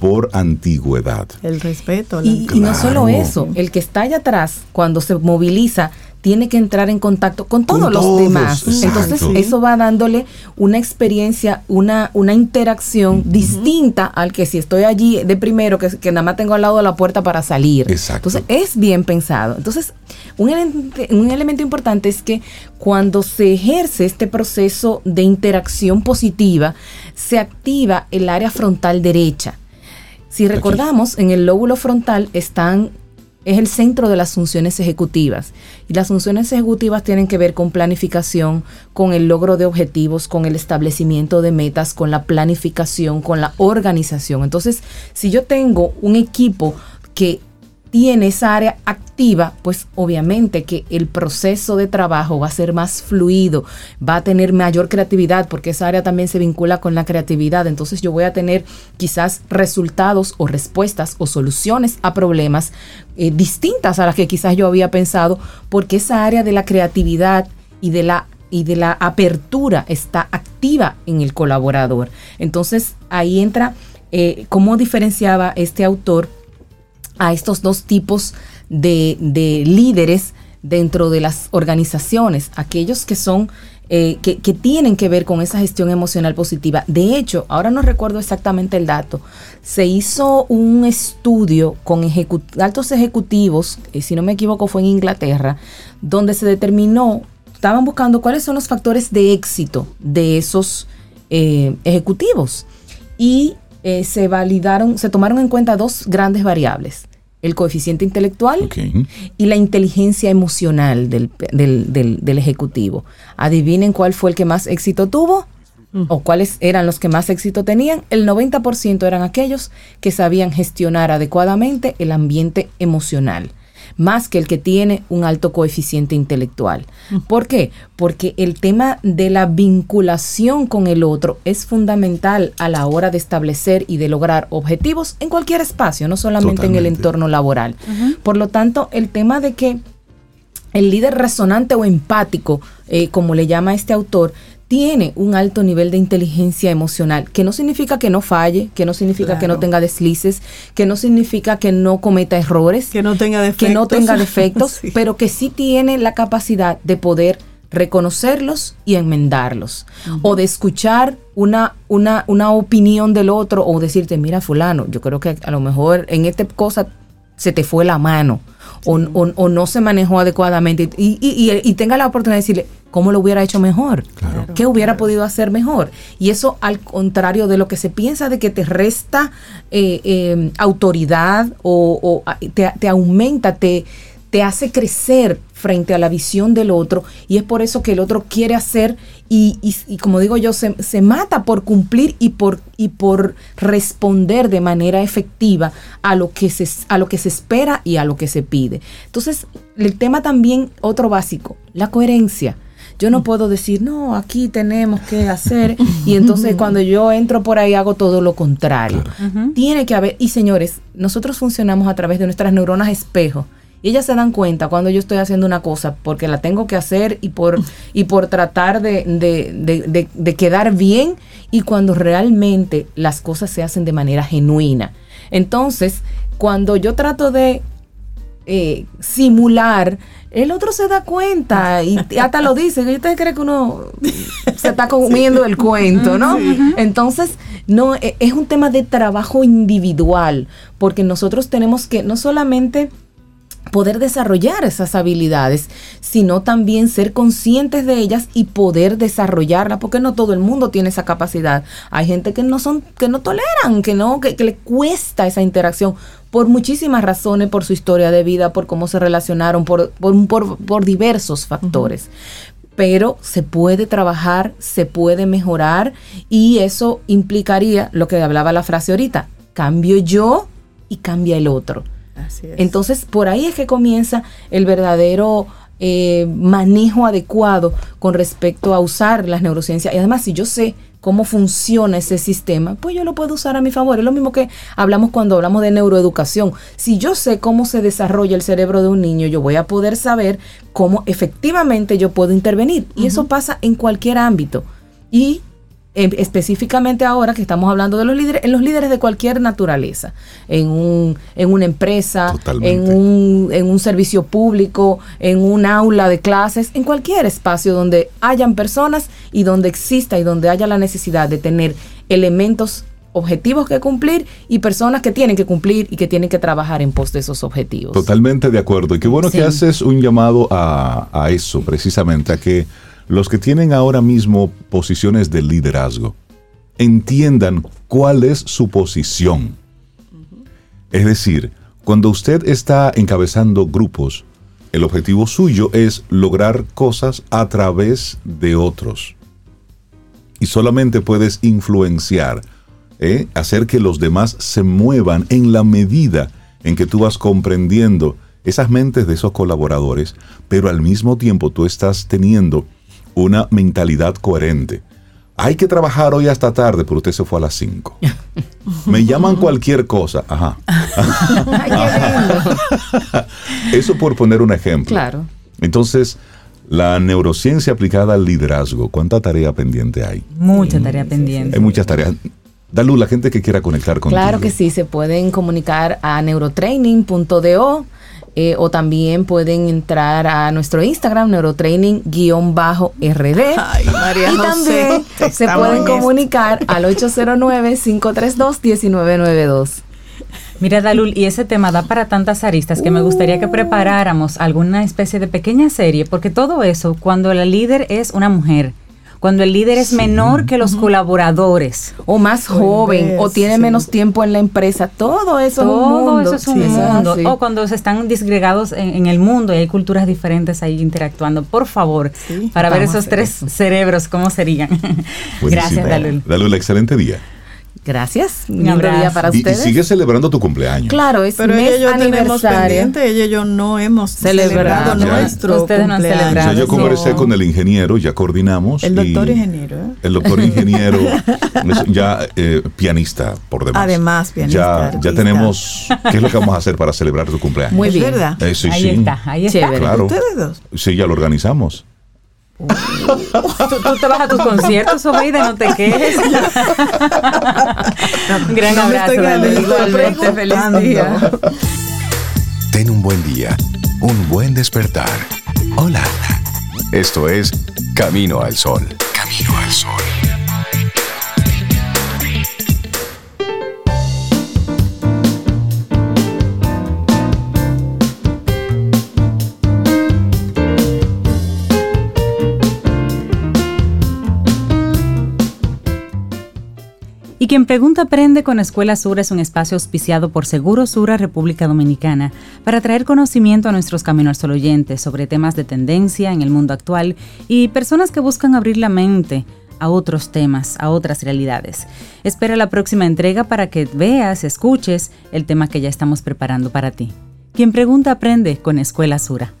Speaker 2: por antigüedad.
Speaker 3: El respeto.
Speaker 5: y, no solo eso, el que está allá atrás, cuando se moviliza, tiene que entrar en contacto con todos los demás. Entonces eso va dándole una experiencia, una, una interacción distinta al que si estoy allí de primero, que, que, nada más tengo al lado de la puerta para salir. Entonces es bien pensado. Entonces un, un elemento importante es que cuando se ejerce este proceso de interacción positiva, se activa el área frontal derecha. Si recordamos, en el lóbulo frontal están es el centro de las funciones ejecutivas. Y las funciones ejecutivas tienen que ver con planificación, con el logro de objetivos, con el establecimiento de metas, con la planificación, con la organización. Entonces, si yo tengo un equipo que tiene esa área activa, pues obviamente que el proceso de trabajo va a ser más fluido, va a tener mayor creatividad, porque esa área también se vincula con la creatividad. Entonces yo voy a tener quizás resultados o respuestas o soluciones a problemas eh, distintas a las que quizás yo había pensado, porque esa área de la creatividad y de la y de la apertura está activa en el colaborador. Entonces ahí entra eh, cómo diferenciaba este autor a estos dos tipos de, de líderes dentro de las organizaciones, aquellos que son eh, que, tienen que ver con esa gestión emocional positiva. De hecho, ahora no recuerdo exactamente el dato, se hizo un estudio con altos ejecutivos, eh, si no me equivoco fue en Inglaterra, donde se determinó, estaban buscando cuáles son los factores de éxito de esos eh, ejecutivos y se validaron, se tomaron en cuenta dos grandes variables el coeficiente intelectual y la inteligencia emocional del, del, ejecutivo. Adivinen cuál fue el que más éxito tuvo mm. o cuáles eran los que más éxito tenían. El 90% eran aquellos que sabían gestionar adecuadamente el ambiente emocional más que el que tiene un alto coeficiente intelectual. ¿Por qué? Porque el tema de la vinculación con el otro es fundamental a la hora de establecer y de lograr objetivos en cualquier espacio, no solamente en el entorno laboral. Por lo tanto, el tema de que el líder resonante o empático, eh, como le llama este autor, tiene un alto nivel de inteligencia emocional, que no significa que no falle, que no significa que no tenga deslices, que no significa que no cometa errores,
Speaker 3: que no tenga defectos,
Speaker 5: que no tenga defectos pero que sí tiene la capacidad de poder reconocerlos y enmendarlos. O de escuchar una, una, una opinión del otro o decirte, mira fulano, yo creo que a lo mejor en esta cosa se te fue la mano o, no se manejó adecuadamente y, y, tenga la oportunidad de decirle, ¿cómo lo hubiera hecho mejor? ¿Qué hubiera podido hacer mejor? Y eso al contrario de lo que se piensa de que te resta eh, eh, autoridad o, te, te, aumenta, te, te hace crecer frente a la visión del otro y es por eso que el otro quiere hacer y, y, como digo yo, se, se, mata por cumplir y por, y por responder de manera efectiva a lo, que se, a lo que se espera y a lo que se pide. Entonces, el tema también, otro básico, la coherencia. Yo no puedo decir, no, aquí tenemos que hacer, y entonces cuando yo entro por ahí hago todo lo contrario. Tiene que haber, y señores, nosotros funcionamos a través de nuestras neuronas espejo. Y ellas se dan cuenta cuando yo estoy haciendo una cosa porque la tengo que hacer y por, y por tratar de, de, de, quedar bien y cuando realmente las cosas se hacen de manera genuina. Entonces, cuando yo trato de eh, simular, el otro se da cuenta y hasta lo dice. Y usted cree que uno se está comiendo el cuento, ¿no? Entonces, no, e, es un tema de trabajo individual, porque nosotros tenemos que no solamente poder desarrollar esas habilidades, sino también ser conscientes de ellas y poder desarrollarlas, porque no todo el mundo tiene esa capacidad. Hay gente que no son, que no toleran, que no, que, le cuesta esa interacción por muchísimas razones, por su historia de vida, por cómo se relacionaron, por, por, por, diversos factores. Pero se puede trabajar, se puede mejorar y eso implicaría lo que hablaba la frase ahorita, cambio yo y cambia el otro. Entonces, por ahí es que comienza el verdadero eh, manejo adecuado con respecto a usar las neurociencias. Y además, si yo sé cómo funciona ese sistema, pues yo lo puedo usar a mi favor. Es lo mismo que hablamos cuando hablamos de neuroeducación. Si yo sé cómo se desarrolla el cerebro de un niño, yo voy a poder saber cómo efectivamente yo puedo intervenir. Y eso pasa en cualquier ámbito. Y específicamente ahora que estamos hablando de los líderes, en los líderes de cualquier naturaleza, en, un, en una empresa, en un, en un servicio público, en un aula de clases, en cualquier espacio donde hayan personas y donde exista y donde haya la necesidad de tener elementos objetivos que cumplir y personas que tienen que cumplir y que tienen que trabajar en pos de esos objetivos.
Speaker 2: Totalmente de acuerdo. Y qué bueno que haces un llamado a, a eso, precisamente, a que los que tienen ahora mismo posiciones de liderazgo entiendan cuál es su posición. Es decir, cuando usted está encabezando grupos, el objetivo suyo es lograr cosas a través de otros. Y solamente puedes influenciar, ¿eh? hacer que los demás se muevan en la medida en que tú vas comprendiendo esas mentes de esos colaboradores, pero al mismo tiempo tú estás teniendo una mentalidad coherente. Hay que trabajar hoy hasta tarde, pero usted se fue a las 5. Me llaman cualquier cosa. Ajá. Eso por poner un ejemplo.
Speaker 5: Claro.
Speaker 2: Entonces, la neurociencia aplicada al liderazgo, ¿cuánta tarea pendiente hay?
Speaker 1: Mucha tarea pendiente.
Speaker 2: Hay muchas tareas. Dalu, la gente que quiera conectar contigo.
Speaker 5: Claro que sí, se pueden comunicar a neurotraining.do eh, o también pueden entrar a nuestro Instagram, neurotraining-rd.
Speaker 3: Ay, María
Speaker 5: y
Speaker 3: José,
Speaker 5: también se pueden comunicar al 809-532-1992.
Speaker 1: Mira, Dalul, y ese tema da para tantas aristas que me gustaría que preparáramos alguna especie de pequeña serie, porque todo eso, cuando la líder es una mujer, cuando el líder es menor que los colaboradores,
Speaker 5: O más joven, o tiene
Speaker 3: sí.
Speaker 5: menos tiempo en la empresa, todo eso es un
Speaker 1: todo
Speaker 5: mundo.
Speaker 1: eso es un
Speaker 5: Sí,
Speaker 1: mundo.
Speaker 5: sí.
Speaker 1: O cuando se están disgregados en, en el mundo y hay culturas diferentes ahí interactuando. Por favor,
Speaker 3: Sí,
Speaker 1: para ver esos tres cerebros, ¿cómo serían?
Speaker 2: Buenísimo.
Speaker 1: Gracias, Dalul.
Speaker 2: Dalul, excelente día.
Speaker 5: Gracias.
Speaker 1: Un
Speaker 5: Lindo
Speaker 1: abrazo.
Speaker 5: día para
Speaker 2: Y, y
Speaker 5: ustedes.
Speaker 2: sigue celebrando tu cumpleaños.
Speaker 5: Claro, es
Speaker 3: Pero
Speaker 5: mes
Speaker 3: ella y yo tenemos
Speaker 5: aniversario.
Speaker 3: pendiente, ella y yo no hemos
Speaker 5: Celebrado.
Speaker 3: celebrado
Speaker 2: Ya.
Speaker 3: nuestro
Speaker 1: Ustedes no han
Speaker 3: cumpleaños.
Speaker 2: O sea,
Speaker 1: celebrado.
Speaker 2: yo conversé
Speaker 3: No.
Speaker 2: con el ingeniero, ya coordinamos.
Speaker 3: El doctor
Speaker 2: y
Speaker 3: ingeniero, ¿eh?
Speaker 2: El doctor ingeniero, es ya eh, pianista por demás.
Speaker 3: Además, pianista,
Speaker 2: Ya, ya tenemos. ¿Qué es lo que vamos a hacer para celebrar tu cumpleaños?
Speaker 5: Muy
Speaker 3: ¿Es
Speaker 5: bien.
Speaker 3: verdad?
Speaker 2: Eh, sí,
Speaker 1: ahí
Speaker 2: sí.
Speaker 1: está, ahí está.
Speaker 5: Chévere.
Speaker 2: Claro.
Speaker 3: ¿Ustedes dos?
Speaker 2: Sí, ya lo organizamos.
Speaker 1: ¿Tú, tú te vas a tus conciertos, Obeida, no te quejes. Gran
Speaker 3: No me
Speaker 1: abrazo,
Speaker 5: Igualmente, feliz día.
Speaker 4: Ten un buen día, un buen despertar. Hola. Esto es Camino al Sol. Camino al Sol.
Speaker 1: Y quien pregunta aprende con Escuela Sura es un espacio auspiciado por Seguro Sura República Dominicana para traer conocimiento a nuestros Camino al sobre temas de tendencia en el mundo actual y personas que buscan abrir la mente a otros temas, a otras realidades. Espera la próxima entrega para que veas, escuches el tema que ya estamos preparando para ti. Quien pregunta aprende con Escuela Sura.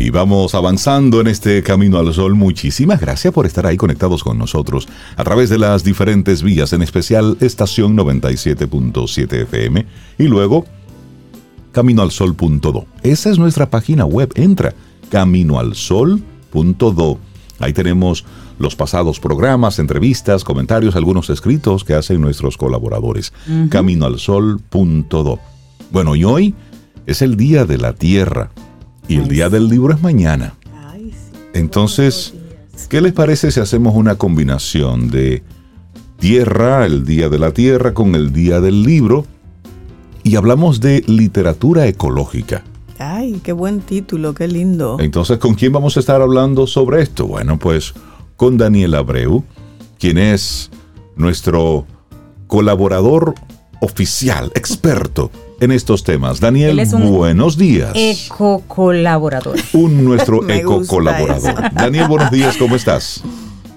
Speaker 2: Y vamos avanzando en este camino al sol. Muchísimas gracias por estar ahí conectados con nosotros a través de las diferentes vías, en especial estación 97.7 FM y luego caminoalsol.do. Esa es nuestra página web. Entra caminoalsol.do. Ahí tenemos los pasados programas, entrevistas, comentarios, algunos escritos que hacen nuestros colaboradores. Caminoalsol.do. Bueno, y hoy es el Día de la Tierra y el Día del Libro es mañana. Entonces, ¿qué les parece si hacemos una combinación de tierra, el Día de la Tierra, con el Día del Libro y hablamos de literatura ecológica?
Speaker 3: Ay, qué buen título, qué lindo.
Speaker 2: Entonces, ¿con quién vamos a estar hablando sobre esto? Bueno, pues con Daniel Abreu, quien es nuestro colaborador oficial, experto en estos temas. Daniel,
Speaker 1: Él es un
Speaker 2: buenos días.
Speaker 1: Eco colaborador.
Speaker 2: Un nuestro
Speaker 3: Me
Speaker 2: eco
Speaker 3: gusta
Speaker 2: colaborador.
Speaker 3: eso.
Speaker 2: Daniel, buenos días, ¿cómo estás?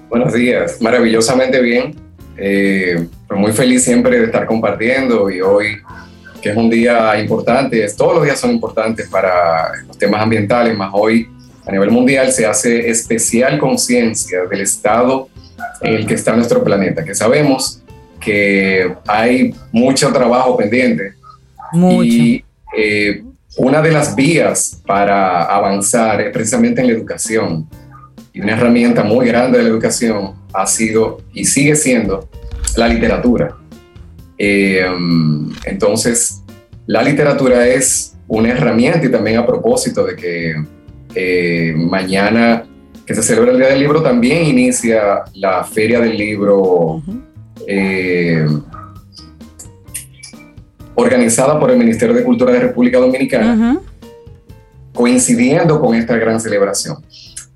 Speaker 6: Buenos días, maravillosamente bien. Eh, pues muy feliz siempre de estar compartiendo y hoy, que es un día importante, todos los días son importantes para los temas ambientales, más hoy a nivel mundial se hace especial conciencia del estado en el que está nuestro planeta, que sabemos que hay mucho trabajo pendiente
Speaker 1: Mucho.
Speaker 6: y eh, una de las vías para avanzar es precisamente en la educación. Y una herramienta muy grande de la educación ha sido y sigue siendo la literatura. Eh, entonces, la literatura es una herramienta y también a propósito de que eh, mañana que se celebra el Día del Libro también inicia la Feria del Libro eh, organizada por el Ministerio de Cultura de República Dominicana, coincidiendo con esta gran celebración.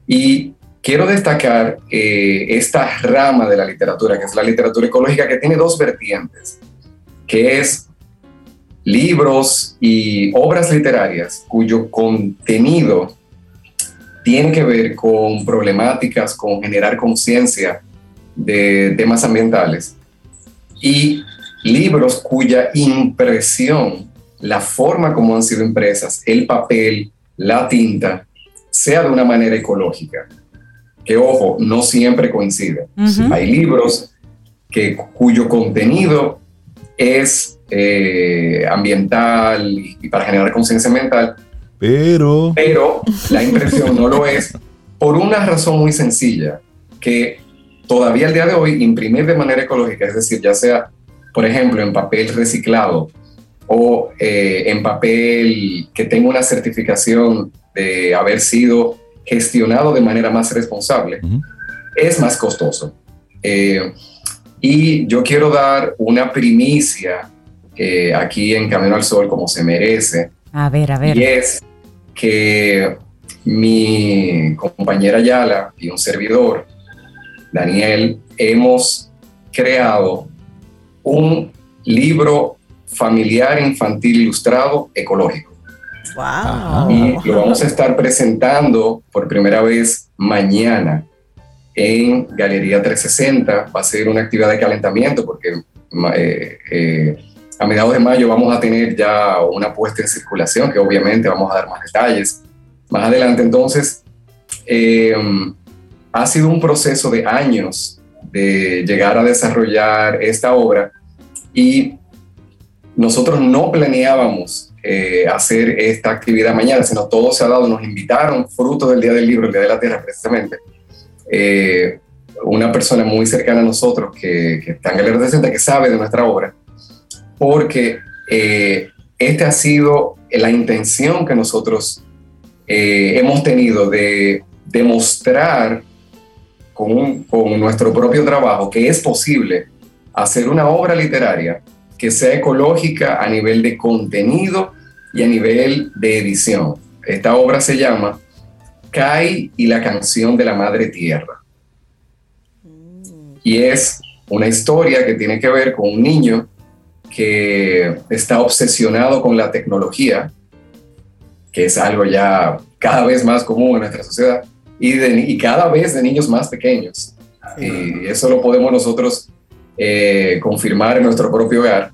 Speaker 6: Y quiero destacar eh, esta rama de la literatura, que es la literatura ecológica, que tiene dos vertientes, que es libros y obras literarias cuyo contenido tiene que ver con problemáticas, con generar conciencia de temas ambientales y libros cuya impresión, la forma como han sido impresas, el papel, la tinta, sea de una manera ecológica. Que ojo, no siempre coincide. Hay libros que, cuyo contenido es eh, ambiental y, para generar conciencia ambiental.
Speaker 2: Pero...
Speaker 6: Pero la impresión no lo es por una razón muy sencilla, que todavía el día de hoy imprimir de manera ecológica, es decir, ya sea, por ejemplo, en papel reciclado o eh, en papel que tenga una certificación de haber sido gestionado de manera más responsable, es más costoso. Eh, y yo quiero dar una primicia eh, aquí en Camino al Sol como se merece.
Speaker 1: A ver, a ver.
Speaker 6: Y es que mi compañera Yala y un servidor, Daniel, hemos creado un libro familiar infantil ilustrado ecológico.
Speaker 3: Wow.
Speaker 6: Y lo vamos a estar presentando por primera vez mañana en Galería 360. Va a ser una actividad de calentamiento porque eh, eh, a mediados de mayo vamos a tener ya una puesta en circulación que obviamente vamos a dar más detalles más adelante. Entonces, eh, ha sido un proceso de años de llegar a desarrollar esta obra y nosotros no planeábamos hacer esta actividad mañana, sino todo se ha dado, nos invitaron, fruto del Día del Libro, el Día de la Tierra precisamente, eh, una persona muy cercana a nosotros que, está en Galera 60 que sabe de nuestra obra, porque eh, esta ha sido la intención que nosotros eh, hemos tenido de demostrar con, con nuestro propio trabajo que es posible hacer una obra literaria que sea ecológica a nivel de contenido y a nivel de edición. Esta obra se llama Kai y la canción de la Madre Tierra. Y es una historia que tiene que ver con un niño que está obsesionado con la tecnología, que es algo ya cada vez más común en nuestra sociedad, y, y cada vez de niños más pequeños. Y eso lo podemos nosotros eh, confirmar en nuestro propio hogar.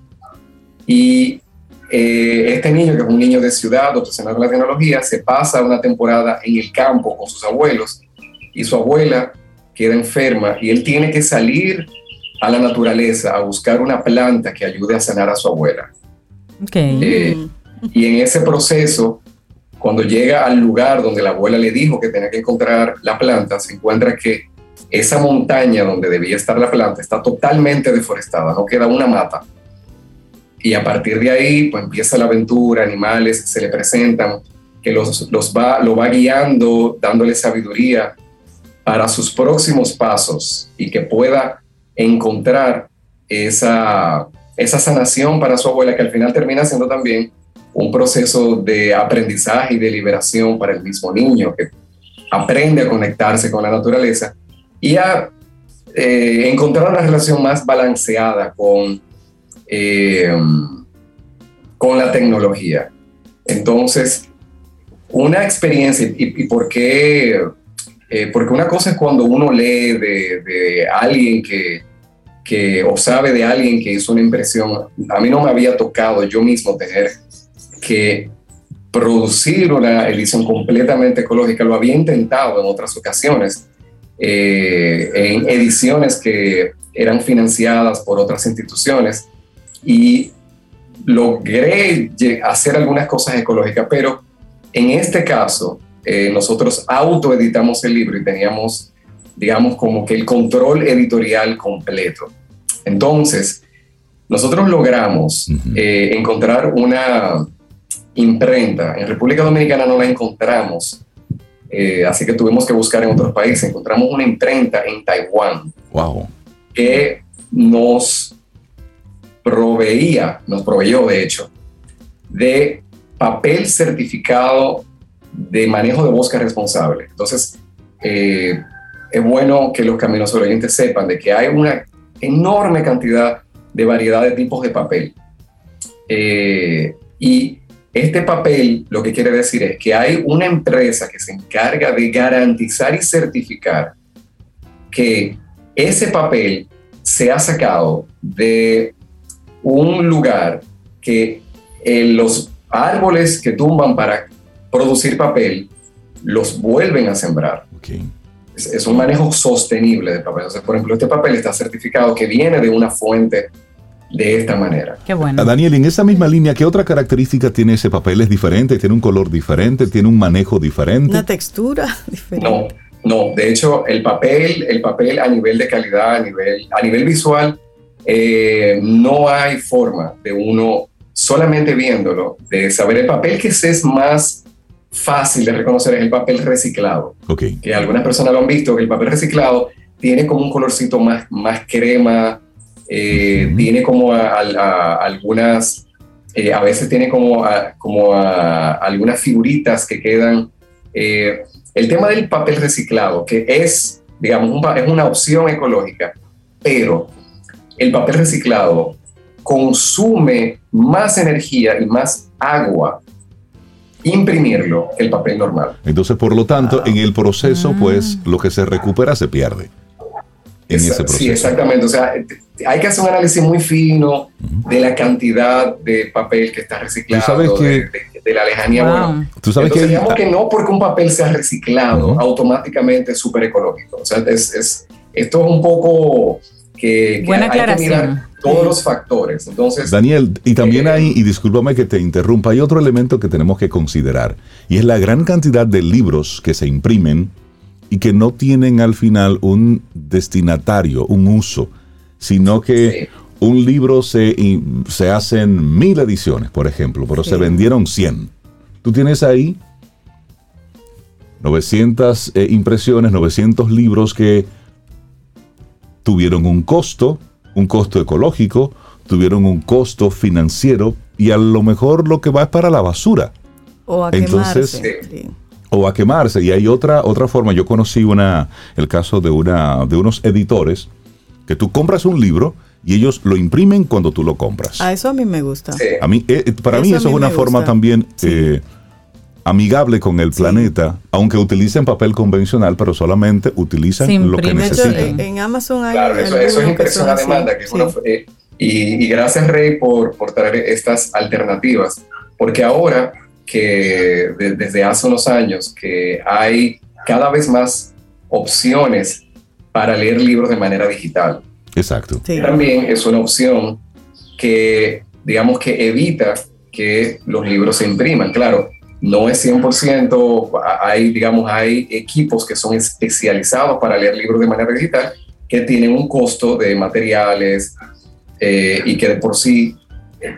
Speaker 6: Y eh, este niño, que es un niño de ciudad, obsesionado con la tecnología, se pasa una temporada en el campo con sus abuelos y su abuela queda enferma y él tiene que salir a la naturaleza a buscar una planta que ayude a sanar a su abuela. Eh, y en ese proceso, cuando llega al lugar donde la abuela le dijo que tenía que encontrar la planta, se encuentra que esa montaña donde debía estar la planta está totalmente deforestada, no queda una mata. Y a partir de ahí pues empieza la aventura, animales se le presentan, que los, los va, lo va guiando, dándole sabiduría para sus próximos pasos y que pueda encontrar esa, esa sanación para su abuela, que al final termina siendo también un proceso de aprendizaje y de liberación para el mismo niño, que aprende a conectarse con la naturaleza y a eh, encontrar una relación más balanceada con eh, con la tecnología. Entonces, una experiencia, y, por qué, eh, porque una cosa es cuando uno lee de, alguien que, que, o sabe de alguien que hizo una impresión, a mí no me había tocado yo mismo tener que producir una edición completamente ecológica, lo había intentado en otras ocasiones, eh, en ediciones que eran financiadas por otras instituciones, y logré hacer algunas cosas ecológicas, pero en este caso eh, nosotros autoeditamos el libro y teníamos, digamos, como que el control editorial completo. Entonces, nosotros logramos eh, encontrar una imprenta. En República Dominicana no la encontramos, eh, así que tuvimos que buscar en otros países. Encontramos una imprenta en Taiwán.
Speaker 2: Wow.
Speaker 6: Que nos proveía, nos proveyó de hecho, de papel certificado de manejo de bosque responsable. Entonces, eh, es bueno que los caminos oyentes sepan de que hay una enorme cantidad de variedad de tipos de papel. Eh, y este papel lo que quiere decir es que hay una empresa que se encarga de garantizar y certificar que ese papel se ha sacado de un lugar que eh, los árboles que tumban para producir papel los vuelven a sembrar. Es, es un manejo sostenible de papel. Entonces, por ejemplo, este papel está certificado que viene de una fuente de esta manera.
Speaker 1: Qué bueno.
Speaker 2: Ah, Daniel, en esa misma línea, ¿qué otra característica tiene ese papel? ¿Es diferente? ¿Tiene un color diferente? ¿Tiene un manejo diferente?
Speaker 3: Una textura diferente.
Speaker 6: No, no. De hecho, el papel, el papel a nivel de calidad, a nivel, a nivel visual, eh, no hay forma de uno solamente viéndolo, de saber el papel que es más fácil de reconocer es el papel reciclado.
Speaker 2: Ok.
Speaker 6: Que algunas personas lo han visto, que el papel reciclado tiene como un colorcito más, más crema, eh,
Speaker 2: Ujú.
Speaker 6: tiene como a- a- a- algunas, eh, a veces tiene como, a- como a- algunas figuritas que quedan. eh, el tema del papel reciclado, que es, digamos, un es una opción ecológica, pero el papel reciclado consume más energía y más agua imprimirlo que el papel normal.
Speaker 2: Entonces, por lo tanto, en el proceso,
Speaker 1: Mm.
Speaker 2: pues, lo que se recupera se pierde. En
Speaker 6: Esa-
Speaker 2: ese proceso.
Speaker 6: Sí, exactamente. O sea, hay que hacer un análisis muy fino de la cantidad de papel que está reciclado,
Speaker 2: sabes que-
Speaker 6: de, de- de la lejanía.
Speaker 1: Wow.
Speaker 6: Bueno,
Speaker 2: Tú sabes
Speaker 6: entonces
Speaker 2: que
Speaker 6: digamos que no porque un papel sea reciclado, automáticamente es súper ecológico. O sea, es, es- esto es un poco que, que
Speaker 1: Buena
Speaker 6: hay que mirar todos los factores. Entonces,
Speaker 2: Daniel, y también
Speaker 6: Eh,
Speaker 2: hay, y discúlpame que te interrumpa, hay otro elemento que tenemos que considerar, y es la gran cantidad de libros que se imprimen y que no tienen al final un destinatario, un uso, sino que
Speaker 6: Sí.
Speaker 2: un libro se, se hacen mil ediciones, por ejemplo, pero se vendieron 100. Tú tienes ahí 900 eh, impresiones, 900 libros que tuvieron un costo, un costo ecológico, tuvieron un costo financiero y a lo mejor lo que va es para la basura
Speaker 3: O a
Speaker 2: Entonces-
Speaker 3: quemarse.
Speaker 2: O a quemarse. Y hay otra, otra forma. Yo conocí una, el caso de, una, de unos editores que tú compras un libro y ellos lo imprimen cuando tú lo compras.
Speaker 3: A eso a mí me gusta.
Speaker 6: sí.
Speaker 2: A mí, eh, para
Speaker 3: Eso
Speaker 2: mí eso
Speaker 3: mí
Speaker 2: es una forma
Speaker 3: gusta.
Speaker 2: también
Speaker 3: Sí.
Speaker 2: eh, amigable con el planeta, aunque utilicen papel convencional, pero solamente utilizan lo que.
Speaker 3: De hecho,
Speaker 2: necesitan.
Speaker 3: en, en Amazon hay.
Speaker 6: Claro, eso, eso es impresión a demanda. Que
Speaker 3: Sí.
Speaker 6: eh, y, y gracias, Rey, por, por traer estas alternativas, porque ahora que de- desde hace unos años que hay cada vez más opciones para leer libros de manera digital.
Speaker 2: Exacto.
Speaker 3: Sí.
Speaker 6: También es una opción que, digamos, que evita que los libros se impriman. Claro, no es 100%, hay, digamos, hay equipos que son especializados para leer libros de manera digital que tienen un costo de materiales eh, y que de por sí,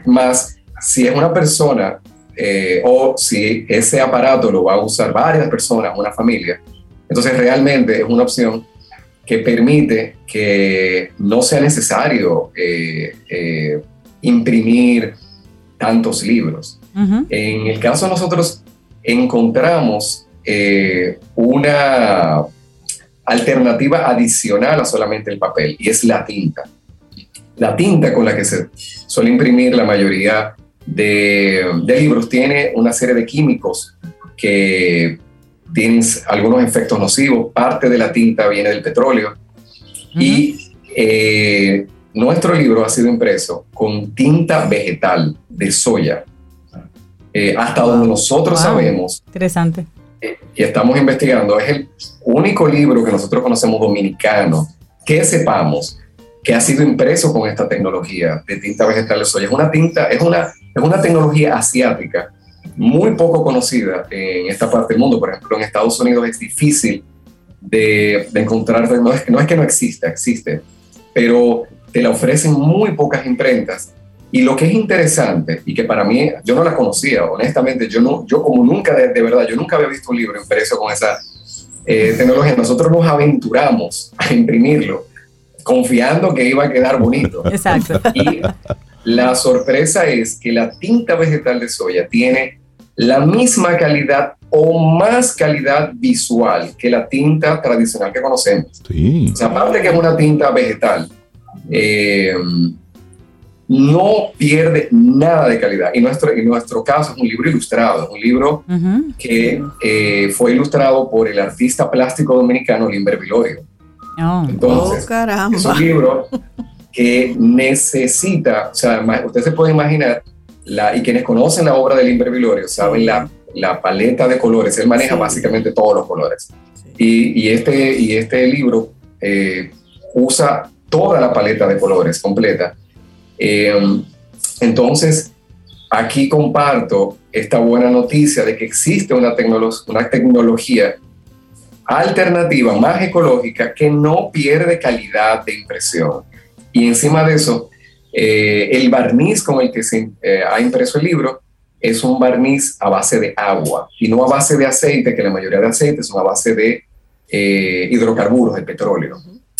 Speaker 6: más si es una persona eh, o si ese aparato lo va a usar varias personas, una familia, entonces realmente es una opción que permite que no sea necesario eh, eh, imprimir tantos libros. En el caso nosotros encontramos eh, una alternativa adicional a solamente el papel y es la tinta. La tinta con la que se suele imprimir la mayoría de, de libros tiene una serie de químicos que tienen algunos efectos nocivos. Parte de la tinta viene del petróleo y eh, nuestro libro ha sido impreso con tinta vegetal de soya. Eh, hasta donde nosotros
Speaker 1: Wow.
Speaker 6: sabemos
Speaker 1: Interesante.
Speaker 6: eh, y estamos investigando, es el único libro que nosotros conocemos dominicano que sepamos que ha sido impreso con esta tecnología de tinta vegetal de soya. Es una tinta, es una, es una tecnología asiática muy poco conocida en esta parte del mundo. Por ejemplo, en Estados Unidos es difícil de, de encontrar, no es, no es que no exista, existe, pero te la ofrecen muy pocas imprentas. Y lo que es interesante, y que para mí, yo no la conocía, honestamente, yo, no, yo como nunca, de, de verdad, yo nunca había visto un libro impreso con esa eh, tecnología. Nosotros nos aventuramos a imprimirlo, confiando que iba a quedar bonito.
Speaker 1: Exacto.
Speaker 6: Y la sorpresa es que la tinta vegetal de soya tiene la misma calidad o más calidad visual que la tinta tradicional que conocemos.
Speaker 2: Sí.
Speaker 6: O sea, aparte que es una tinta vegetal, eh, no pierde nada de calidad. Y nuestro, en nuestro caso es un libro ilustrado, es un libro
Speaker 1: Ujú.
Speaker 6: que eh, fue ilustrado por el artista plástico dominicano Limber Vilorio.
Speaker 1: Oh.
Speaker 6: Entonces,
Speaker 3: oh, caramba.
Speaker 6: es un libro que necesita, o sea, usted se puede imaginar, la, y quienes conocen la obra de Limber Vilorio saben la, la paleta de colores, él maneja
Speaker 3: Sí.
Speaker 6: básicamente todos los colores.
Speaker 3: Sí.
Speaker 6: Y, este, y este libro eh, usa toda la paleta de colores completa. Eh, entonces, aquí comparto esta buena noticia de que existe una, una tecnología alternativa más ecológica que no pierde calidad de impresión. Y encima de eso, eh, el barniz con el que se ha impreso el libro es un barniz a base de agua y no a base de aceite, que la mayoría de aceites son a base de eh, hidrocarburos, de petróleo.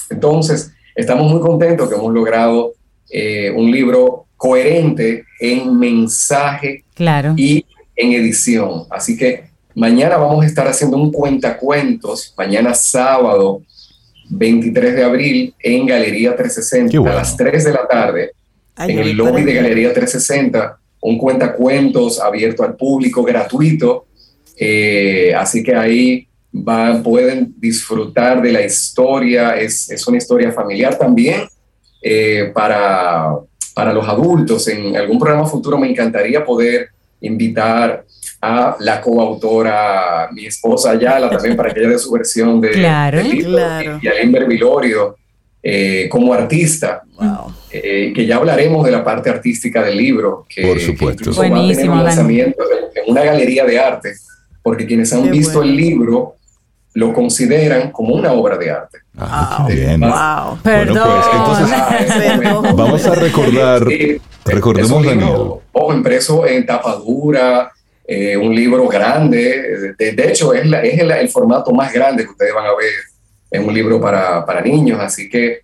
Speaker 6: Entonces, estamos muy contentos que hemos logrado eh, un libro coherente en mensaje
Speaker 1: claro.
Speaker 6: y en edición. Así que mañana vamos a estar haciendo un cuentacuentos, mañana sábado 23 de abril en Galería 360 a las 3 de la tarde, en el lobby de Galería 360 un cuentacuentos abierto al público, gratuito. Eh, así que ahí van, pueden disfrutar de la historia. Es, es una historia familiar también eh, para, para los adultos. En algún programa futuro me encantaría poder invitar a la coautora, mi esposa Ayala, también para que ella dé su versión de,
Speaker 1: claro,
Speaker 6: claro. y, a Vilorio eh, como artista. Wow. Eh, que ya hablaremos de la parte artística del libro, que,
Speaker 2: Por supuesto.
Speaker 6: va a tener un lanzamiento en una galería de arte, porque quienes han visto el libro lo consideran como una obra de arte.
Speaker 2: Ah, bien.
Speaker 1: Wow. Perdón.
Speaker 2: Pues, vamos a recordar, recordemos Daniel.
Speaker 6: Ojo, impreso en tapadura, eh, un libro grande, de, hecho es, es el, formato más grande que ustedes van a ver en un libro para, para niños, así que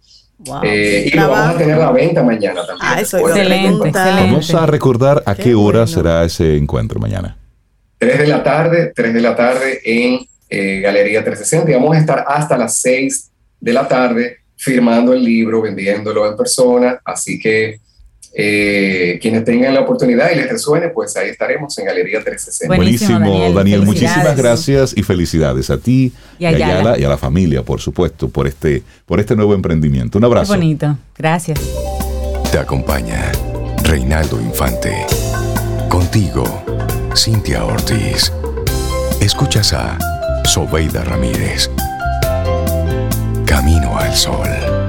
Speaker 6: eh, y lo vamos a tener la venta mañana también.
Speaker 3: Ah, eso
Speaker 1: excelente,
Speaker 2: Vamos a recordar a qué, hora será ese encuentro mañana.
Speaker 6: 3 de la tarde, 3 de la tarde en eh, Galería 360 y vamos a estar hasta las 6 de la tarde firmando el libro, vendiéndolo en persona, así que eh, quienes tengan la oportunidad y les resuene, pues ahí estaremos en Galería 360.
Speaker 2: Buenísimo, Daniel. muchísimas gracias y felicidades a ti y a, Yala. y a la familia, por supuesto, por este, por este nuevo emprendimiento. Un abrazo.
Speaker 1: Qué bonito. Gracias.
Speaker 4: Te acompaña Reinaldo Infante. Contigo, Cintia Ortiz. Escuchas a Sobeida Ramírez. Camino al Sol.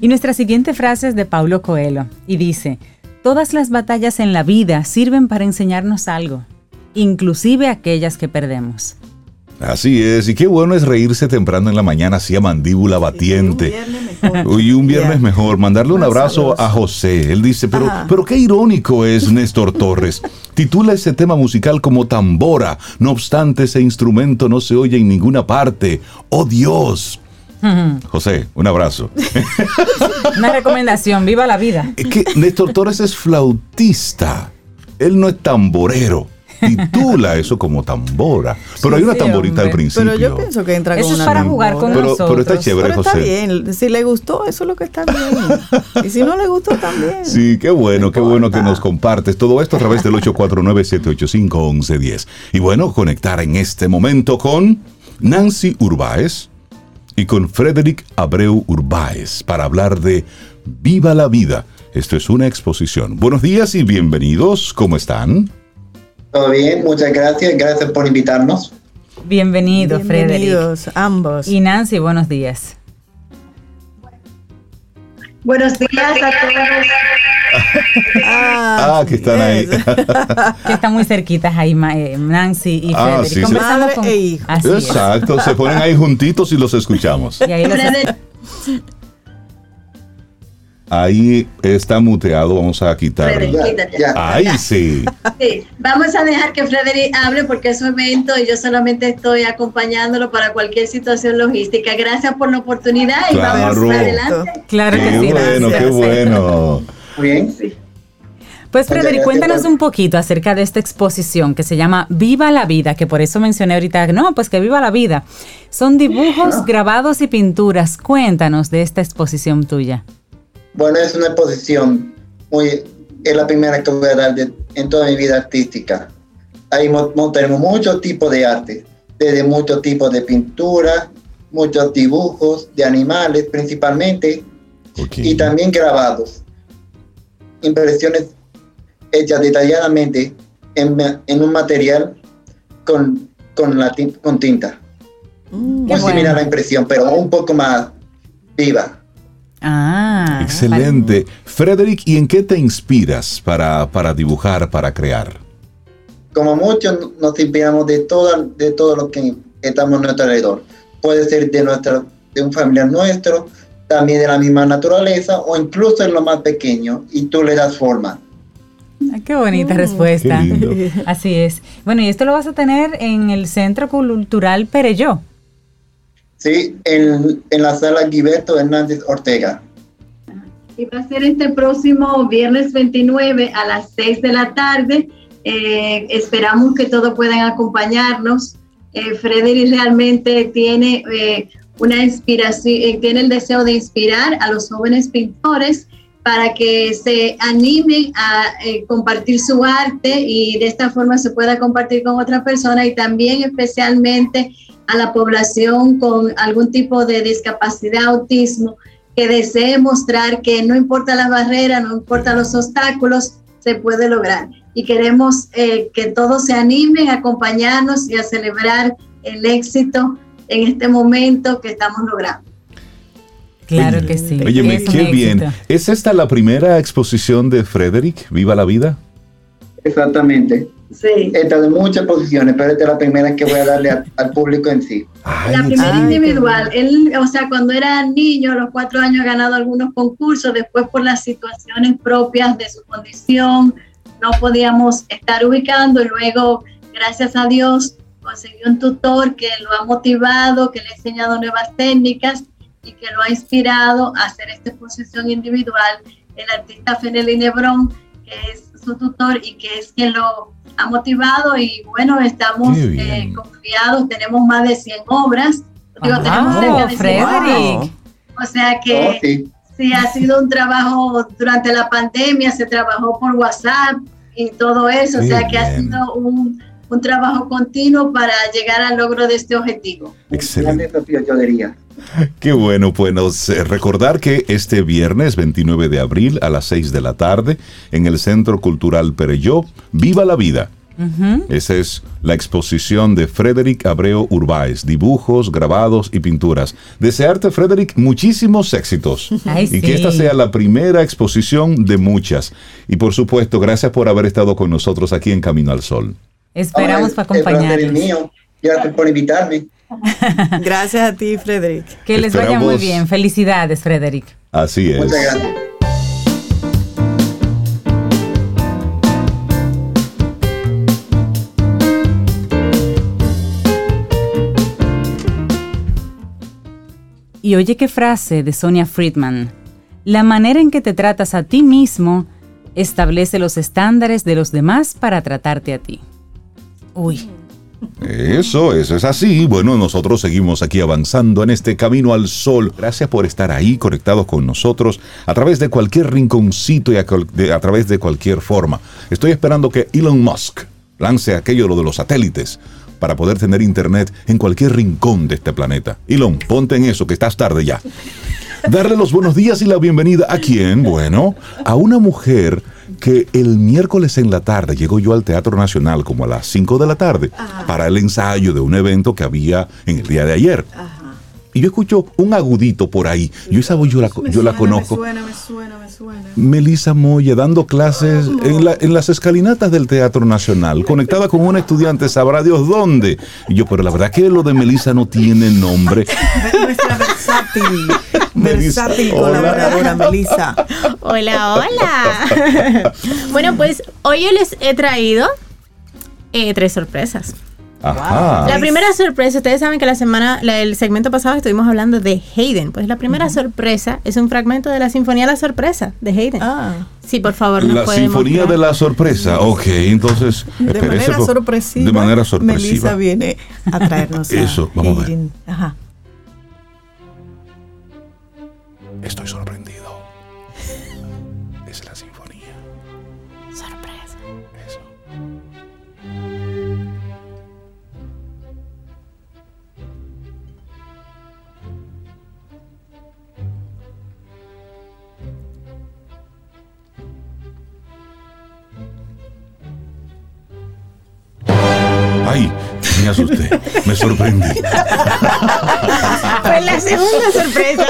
Speaker 1: Y nuestra siguiente frase es de Paulo Coelho y dice, todas las batallas en la vida sirven para enseñarnos algo, inclusive aquellas que perdemos.
Speaker 2: Así es, y qué bueno es reírse temprano en la mañana así a mandíbula batiente. Y un viernes mejor. Mandarle un abrazo a José. Él dice, pero, pero qué irónico es Néstor Torres. Titula ese tema musical como tambora. No obstante, ese instrumento no se oye en ninguna parte. ¡Oh Dios! José, un abrazo.
Speaker 1: Una recomendación, viva la vida.
Speaker 2: Es que Néstor Torres es flautista. Él no es tamborero. Titula eso como tambora. Pero hay una tamborita al principio.
Speaker 3: Pero yo pienso que entra
Speaker 1: eso
Speaker 3: con
Speaker 1: es
Speaker 3: una
Speaker 1: para jugar con
Speaker 2: pero,
Speaker 1: nosotros.
Speaker 2: Pero está chévere,
Speaker 3: pero
Speaker 2: José.
Speaker 3: Está bien. Si le gustó, eso es lo que está bien. y si no le gustó, también.
Speaker 2: Sí, qué bueno, qué bueno que nos compartes todo esto a través del 849-785-1110. Y bueno, conectar en este momento con Nancy Urbáez y con Frederick Abreu Urbáez para hablar de Viva la Vida. Esto es una exposición. Buenos días y bienvenidos. ¿Cómo están?
Speaker 7: Todo bien, muchas gracias. Gracias por invitarnos.
Speaker 1: Bienvenido,
Speaker 3: Bienvenidos
Speaker 1: Frederick.
Speaker 3: ambos.
Speaker 1: Y Nancy, buenos días.
Speaker 8: Buenos días a todos.
Speaker 2: Ah, que están ahí.
Speaker 1: que están muy cerquitas ahí, eh, Nancy y
Speaker 2: Ah,
Speaker 1: Frederick.
Speaker 2: sí, sí.
Speaker 1: Conversando
Speaker 3: Madre
Speaker 1: con...
Speaker 3: e hijo.
Speaker 1: Así es.
Speaker 2: Exacto, se ponen ahí juntitos y los escuchamos.
Speaker 1: Y ahí los-
Speaker 2: Ahí está muteado, vamos a.
Speaker 7: Ya.
Speaker 2: Ahí sí.
Speaker 8: Sí, vamos a dejar que Frederick hable porque es su evento y yo solamente estoy acompañándolo para cualquier situación logística. Gracias por la oportunidad y
Speaker 2: Claro.
Speaker 8: vamos adelante.
Speaker 1: Claro que
Speaker 2: Qué
Speaker 1: sí,
Speaker 2: bueno,
Speaker 1: gracias.
Speaker 2: qué bueno.
Speaker 7: Muy bien.
Speaker 1: Pues Frederick,
Speaker 7: gracias
Speaker 1: cuéntanos un poquito acerca de esta exposición que se llama Viva la Vida, que por eso mencioné ahorita, no, pues que viva la vida. Son dibujos, grabados y pinturas. Cuéntanos de esta exposición tuya.
Speaker 7: Bueno, es una exposición muy. Es la primera que voy a dar de- en toda mi vida artística. Ahí mo- mo- tenemos muchos tipos de arte, desde muchos tipos de pintura, muchos dibujos de animales principalmente, y también grabados. Impresiones hechas detalladamente en, un material con, con, la tin- con tinta.
Speaker 3: Mm.
Speaker 7: Muy similar a
Speaker 1: bueno.
Speaker 7: la impresión, pero un poco más viva.
Speaker 1: Ah.
Speaker 2: Excelente. Frederick, ¿y en qué te inspiras para, para dibujar, para crear?
Speaker 7: Como muchos nos inspiramos de todo, de todo lo que estamos a nuestro alrededor. Puede ser de, nuestra, de un familiar nuestro, también de la misma naturaleza o incluso en lo más pequeño y tú le das forma.
Speaker 1: Ah, qué bonita
Speaker 3: Mm.
Speaker 1: respuesta.
Speaker 2: Qué lindo.
Speaker 1: Así es. Bueno, y esto lo vas a tener en el Centro Cultural Pereyó.
Speaker 7: ¿sí? En, en la sala Guiberto Hernández Ortega.
Speaker 8: Y va a ser este próximo viernes 29 a las 6 de la tarde. Eh, esperamos que todos puedan acompañarnos. Eh, Frederick realmente tiene eh, una inspiración, eh, tiene el deseo de inspirar a los jóvenes pintores para que se animen a eh, compartir su arte y de esta forma se pueda compartir con otra persona y también especialmente a la población con algún tipo de discapacidad, autismo, que desee mostrar que no importa las barreras, no importa los obstáculos, se puede lograr. Y queremos eh, que todos se animen a acompañarnos y a celebrar el éxito en este momento que estamos logrando.
Speaker 1: Claro
Speaker 2: Oye,
Speaker 1: que sí.
Speaker 2: Óyeme, qué bien.
Speaker 1: éxito.
Speaker 2: ¿Es esta la primera exposición de Frederick? ¿Viva la vida?
Speaker 7: Exactamente.
Speaker 8: Sí.
Speaker 7: He estado en muchas posiciones, pero esta es la primera que voy a darle a- al público en sí.
Speaker 2: Ay,
Speaker 8: La primera
Speaker 3: Ay,
Speaker 8: individual, él, o sea, cuando era niño, a los cuatro años, ha ganado algunos concursos, después por las situaciones propias de su condición, no podíamos estar ubicando y luego, gracias a Dios, consiguió un tutor que lo ha motivado, que le ha enseñado nuevas técnicas y que lo ha inspirado a hacer esta exposición individual, el artista Fenelí Nebrón, que es su tutor y que es quien lo ha motivado y bueno, estamos eh, confiados, tenemos más de 100 obras. Digo, tenemos cerca
Speaker 1: Wow,
Speaker 8: de 100
Speaker 1: Frederick.
Speaker 8: obras. O sea
Speaker 7: Oh,
Speaker 8: que
Speaker 7: sí.
Speaker 8: sí, ha sido un trabajo durante la pandemia, se trabajó por WhatsApp y todo eso, o sea que ha sido un, un trabajo continuo para llegar al logro de este objetivo.
Speaker 2: Excelente.
Speaker 7: Yo diría.
Speaker 2: Qué bueno, pues eh, recordar que este viernes 29 de abril a las 6 de la tarde en el Centro Cultural Pereyó, Viva la Vida. Esa es la exposición de Frederick Abreu Urbáez, dibujos, grabados y pinturas. Desearte, Frederick, muchísimos éxitos.
Speaker 1: Ay,
Speaker 2: y que esta sea la primera exposición de muchas. Y por supuesto, gracias por haber estado con nosotros aquí en Camino al Sol.
Speaker 1: Esperamos para
Speaker 7: el placer es
Speaker 1: acompañarnos.
Speaker 7: mío. Gracias por invitarme.
Speaker 3: Gracias a ti, Frederick.
Speaker 1: Que les vaya muy bien. Felicidades, Frederick.
Speaker 2: Así es.
Speaker 7: Muchas gracias.
Speaker 1: Y oye qué frase de Sonia Friedman. La manera en que te tratas a ti mismo establece los estándares de los demás para tratarte a ti. Uy,
Speaker 2: Eso, eso es así. Bueno, nosotros seguimos aquí avanzando en este camino al sol. Gracias por estar ahí conectados con nosotros a través de cualquier rinconcito y a, a través de cualquier forma. Estoy esperando que Elon Musk lance aquello lo de los satélites para poder tener internet en cualquier rincón de este planeta. Elon, ponte en eso, que estás tarde ya. Darle los buenos días y la bienvenida a quién? Bueno, a una mujer que el miércoles en la tarde llegó yo al Teatro Nacional como a las 5 de la tarde para el ensayo de un evento que había en el día de ayer. Y yo escucho un agudito por ahí. Yo esa voz yo la, yo la conozco.
Speaker 3: Me suena, me suena, me suena.
Speaker 2: Melissa Moya dando clases en, la- en las escalinatas del Teatro Nacional, conectada con una estudiante, sabrá Dios dónde. Y yo, pero la verdad que lo de Melissa no tiene nombre.
Speaker 3: Nuestra versátil,
Speaker 2: Melissa,
Speaker 3: versátil
Speaker 2: hola.
Speaker 3: colaboradora, Melissa.
Speaker 9: Hola, hola. bueno, pues hoy yo les he traído eh, tres sorpresas.
Speaker 2: Ajá.
Speaker 9: La primera sorpresa, ustedes saben que la semana, la- el segmento pasado estuvimos hablando de Hayden. Pues la primera sorpresa es un fragmento de la Sinfonía La Sorpresa de Hayden.
Speaker 3: Ah,
Speaker 9: Sí, por favor,
Speaker 2: La sinfonía
Speaker 9: mostrar.
Speaker 2: de la sorpresa. Ok, entonces.
Speaker 3: de manera sorpresiva.
Speaker 2: De manera sorpresiva.
Speaker 3: Melissa viene a traernos a
Speaker 2: Eso, vamos a ver.
Speaker 3: Ajá.
Speaker 2: Estoy sorprendido. Me asusté, me sorprendí.
Speaker 9: Fue la segunda sorpresa.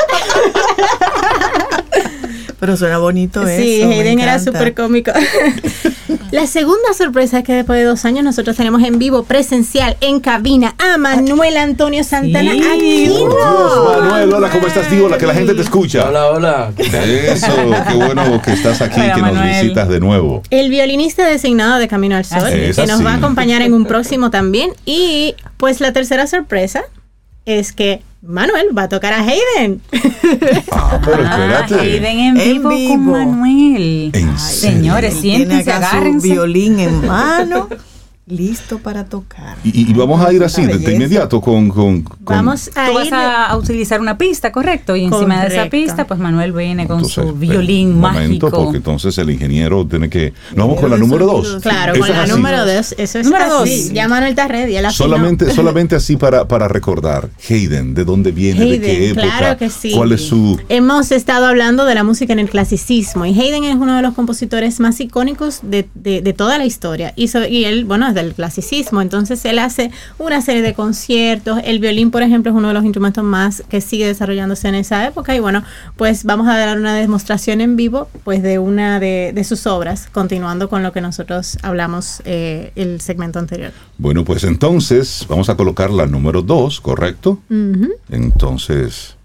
Speaker 3: Pero suena bonito
Speaker 9: Sí,
Speaker 3: eso. me
Speaker 9: Hayden era súper cómico. La segunda sorpresa es que después de dos años nosotros tenemos en vivo presencial en cabina a Manuel Antonio Santana
Speaker 1: Sí.
Speaker 9: Aquino.
Speaker 2: Dios, Manuel, hola, ¿cómo estás, tío? Hola, que la gente te escucha.
Speaker 10: Hola, hola. ¿Qué tal?
Speaker 2: Eso, qué bueno que estás aquí,
Speaker 1: Hola,
Speaker 2: que nos
Speaker 1: Manuel.
Speaker 2: visitas de nuevo.
Speaker 9: El violinista designado de Camino al Sol,
Speaker 2: es.
Speaker 9: que nos va a acompañar en un próximo también. Y pues la tercera sorpresa es que Manuel va a tocar a Hayden.
Speaker 2: Ah, pero
Speaker 1: Ah. Hayden en
Speaker 3: En
Speaker 1: vivo, con Manuel.
Speaker 2: ¿En
Speaker 1: Ay? Señores, siéntense,
Speaker 3: acá su
Speaker 1: agárrense.
Speaker 3: violín en mano, listo para tocar.
Speaker 2: Y, y vamos a ir así, de, de inmediato, con... con, con-
Speaker 9: Vamos a
Speaker 1: Tú vas
Speaker 9: ir.
Speaker 1: a, a utilizar una pista, correcto, y encima de esa
Speaker 9: Correcto.
Speaker 1: pista, pues Manuel viene con
Speaker 2: Entonces,
Speaker 1: su
Speaker 2: espera
Speaker 1: violín
Speaker 2: un momento,
Speaker 1: mágico.
Speaker 2: porque entonces el ingeniero tiene que... Nos vamos con la número dos.
Speaker 9: Claro,
Speaker 2: Eso
Speaker 9: con
Speaker 2: es
Speaker 9: la
Speaker 2: así.
Speaker 9: número dos. Eso es
Speaker 1: Número
Speaker 9: así.
Speaker 1: dos.
Speaker 9: Ya Manuel está ready.
Speaker 2: Solamente, solamente así para, para recordar. Hayden, ¿de dónde viene? ¿De qué
Speaker 9: Hayden,
Speaker 2: época?
Speaker 9: claro que sí.
Speaker 2: ¿Cuál es su...?
Speaker 9: Hemos estado hablando de la música en el clasicismo y Haydn es uno de los compositores más icónicos de, de- de toda la historia. Y, so- y él, bueno, es del clasicismo, entonces él hace una serie de conciertos. El violín, por ejemplo, es uno de los instrumentos más que sigue desarrollándose en esa época. Y bueno, pues vamos a dar una demostración en vivo pues de una de, de sus obras, continuando con lo que nosotros hablamos eh, el segmento anterior.
Speaker 2: Bueno, pues entonces vamos a colocar la número dos, ¿correcto?
Speaker 9: Ujú.
Speaker 2: Entonces...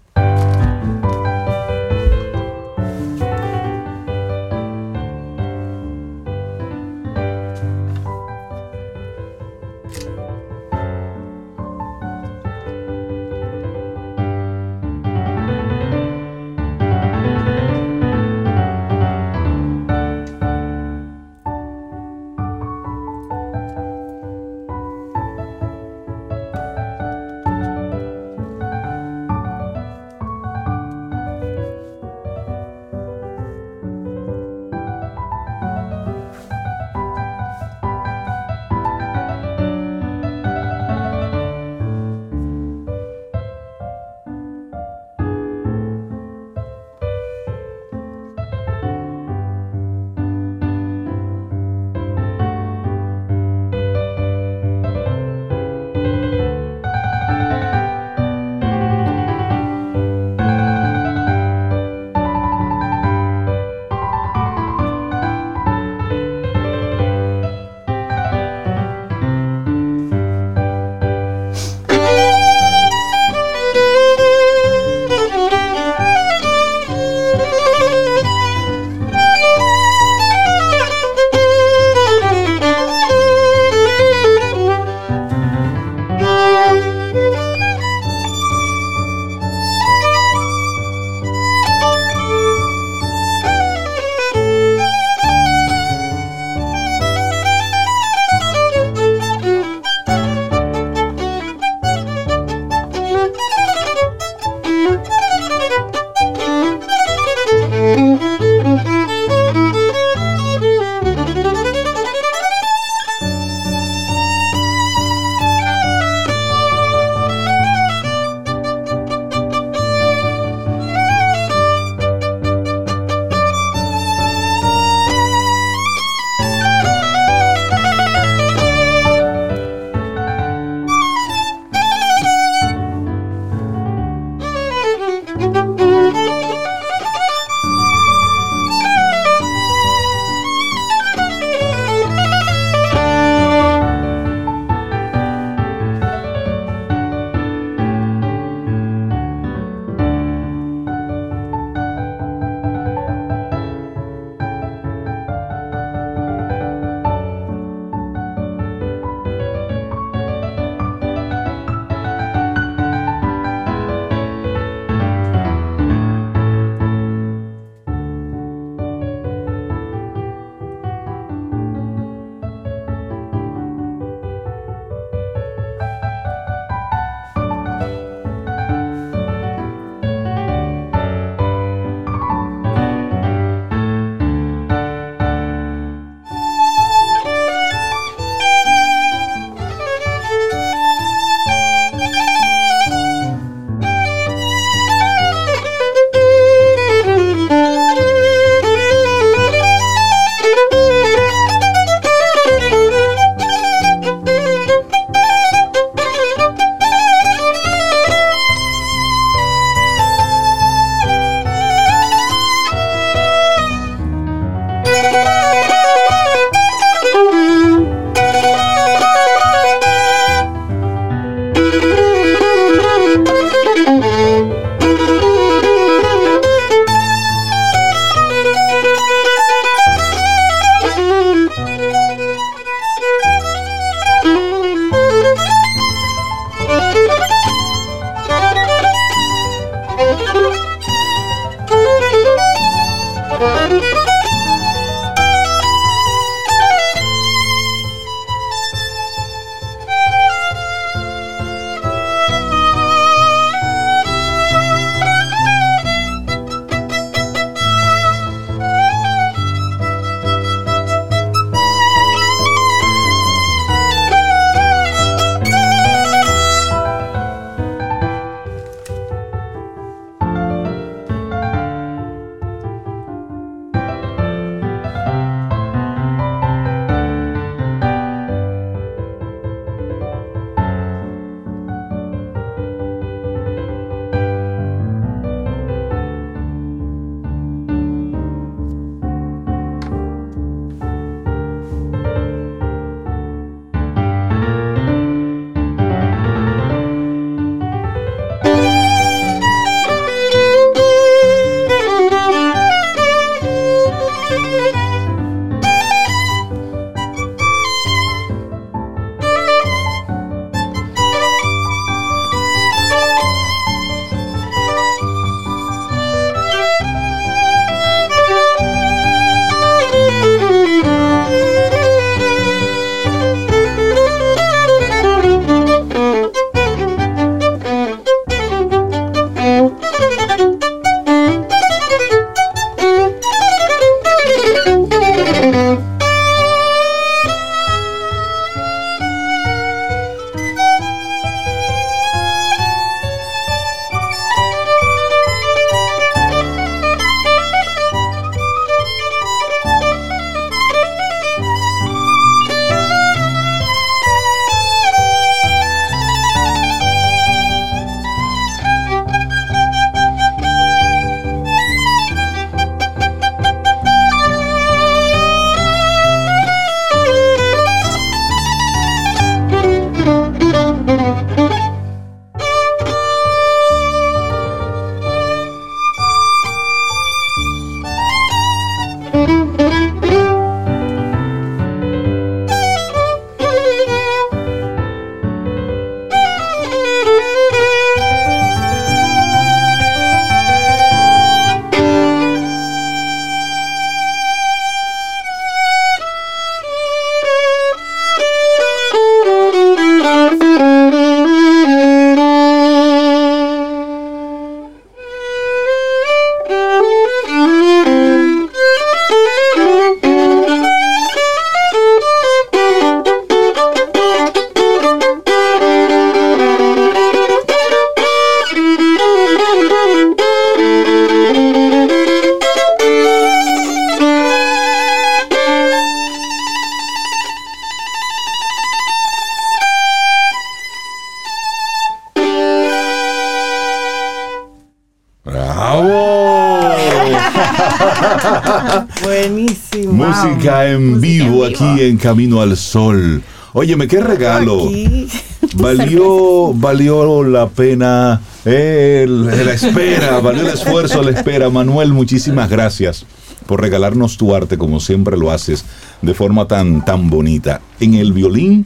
Speaker 2: En vivo aquí en Camino al Sol. Óyeme, qué regalo.
Speaker 3: Aquí.
Speaker 2: Valió, valió la pena eh, la espera, valió el esfuerzo, la espera. Manuel, muchísimas gracias por regalarnos tu arte como siempre lo haces de forma tan, tan bonita. En el violín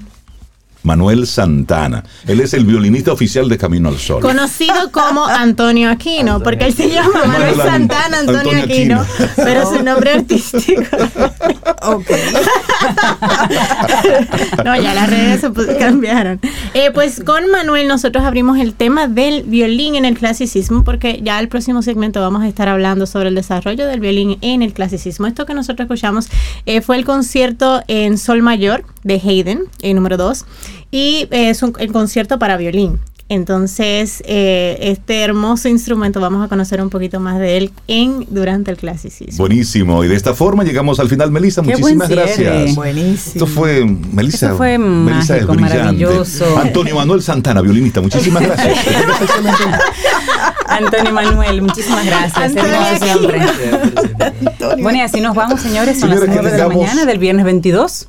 Speaker 2: Manuel Santana. Él es el violinista oficial de Camino al Sol.
Speaker 9: Conocido como Antonio Aquino, porque él se llama Manuel Santana Antonio,
Speaker 2: Antonio
Speaker 9: Aquino,
Speaker 2: Aquino.
Speaker 9: pero su nombre artístico.
Speaker 3: Ok.
Speaker 9: no, ya las redes se cambiaron. Eh, pues con Manuel nosotros abrimos el tema del violín en el clasicismo, porque ya el próximo segmento vamos a estar hablando sobre el desarrollo del violín en el clasicismo. Esto que nosotros escuchamos eh, fue el concierto en Sol Mayor de Haydn, el número 2, y eh, es un, el concierto para violín. Entonces, eh, este hermoso instrumento vamos a conocer un poquito más de él en durante el clasicismo.
Speaker 2: Buenísimo. Y de esta forma llegamos al final. Melissa,
Speaker 1: Qué
Speaker 2: muchísimas
Speaker 1: buen
Speaker 2: gracias.
Speaker 3: Buenísimo.
Speaker 2: Esto fue, Melissa.
Speaker 1: Eso fue
Speaker 2: Melissa es
Speaker 1: mágico,
Speaker 2: brillante.
Speaker 1: maravilloso.
Speaker 2: Antonio Manuel Santana, violinista, muchísimas gracias.
Speaker 1: Antonio Manuel, muchísimas gracias.
Speaker 9: Antonio
Speaker 1: Hermoso siempre. Bueno, y así nos vamos, señores. Son
Speaker 2: Señores,
Speaker 1: las
Speaker 2: que
Speaker 1: 9 de la mañana del viernes 22.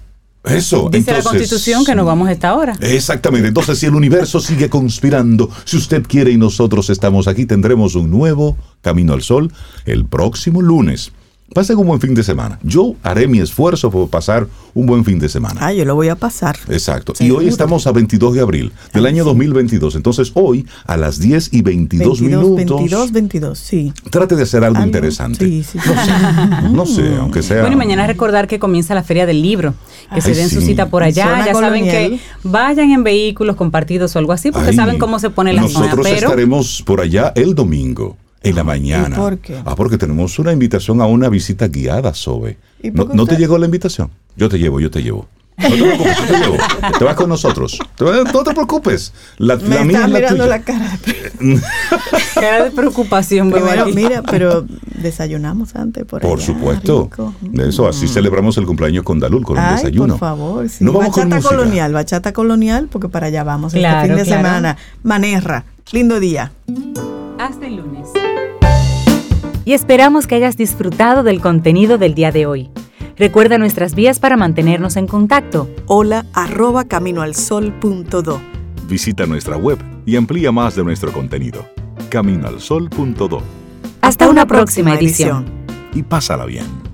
Speaker 2: Eso.
Speaker 1: Dice la Constitución que nos vamos a esta hora.
Speaker 2: Exactamente. Entonces, si el universo sigue conspirando, si usted quiere y nosotros estamos aquí, tendremos un nuevo Camino al Sol el próximo lunes. Pasen un buen fin de semana. Yo haré mi esfuerzo por pasar un buen fin de semana.
Speaker 3: Ah, yo lo voy a pasar.
Speaker 2: Exacto. Y hoy estamos a 22 de abril del año 2022. Entonces, hoy a las 10 y 22,
Speaker 3: 22,
Speaker 2: minutos,
Speaker 3: 22, 22, sí.
Speaker 2: trate de hacer algo,
Speaker 3: Algo,
Speaker 2: interesante.
Speaker 3: sí, sí.
Speaker 2: No sé, no sé, aunque sea.
Speaker 1: Bueno, y mañana recordar que comienza la Feria del Libro. Que se den su cita por allá.
Speaker 3: Zona
Speaker 1: ya saben que vayan en vehículos compartidos o algo así, porque
Speaker 2: Ay,
Speaker 1: saben cómo se pone la zona.
Speaker 2: Nosotros
Speaker 1: Pero
Speaker 2: estaremos por allá el domingo. En la mañana.
Speaker 3: ¿Y por qué?
Speaker 2: Ah, porque tenemos una invitación a una visita guiada, Sobe.
Speaker 3: ¿Y
Speaker 2: ¿No, te llegó la invitación? Yo te llevo, yo te llevo. No te preocupes, yo te llevo. Te vas con nosotros. Te vas- no te preocupes. La,
Speaker 3: Me
Speaker 2: la mía es la
Speaker 3: mirando
Speaker 2: tuya.
Speaker 3: la cara.
Speaker 1: cara de preocupación,
Speaker 3: Primero, mira, pero desayunamos antes por
Speaker 2: Por
Speaker 3: allá,
Speaker 2: supuesto.
Speaker 3: rico.
Speaker 2: Eso, así celebramos el cumpleaños con Dalul, con el
Speaker 3: Ay,
Speaker 2: desayuno.
Speaker 3: por favor, sí.
Speaker 2: No vamos con
Speaker 3: bachata colonial, bachata colonial, porque para allá vamos
Speaker 1: Claro,
Speaker 3: este fin de
Speaker 1: claro.
Speaker 3: semana. Manerra, lindo día.
Speaker 1: Hasta el lunes. Y esperamos que hayas disfrutado del contenido del día de hoy. Recuerda nuestras vías para mantenernos en contacto.
Speaker 3: Hola, arroba caminoalsol.do.
Speaker 2: Visita nuestra web y amplía más de nuestro contenido. Caminoalsol.do
Speaker 1: Hasta, una, próxima edición.
Speaker 2: y pásala bien.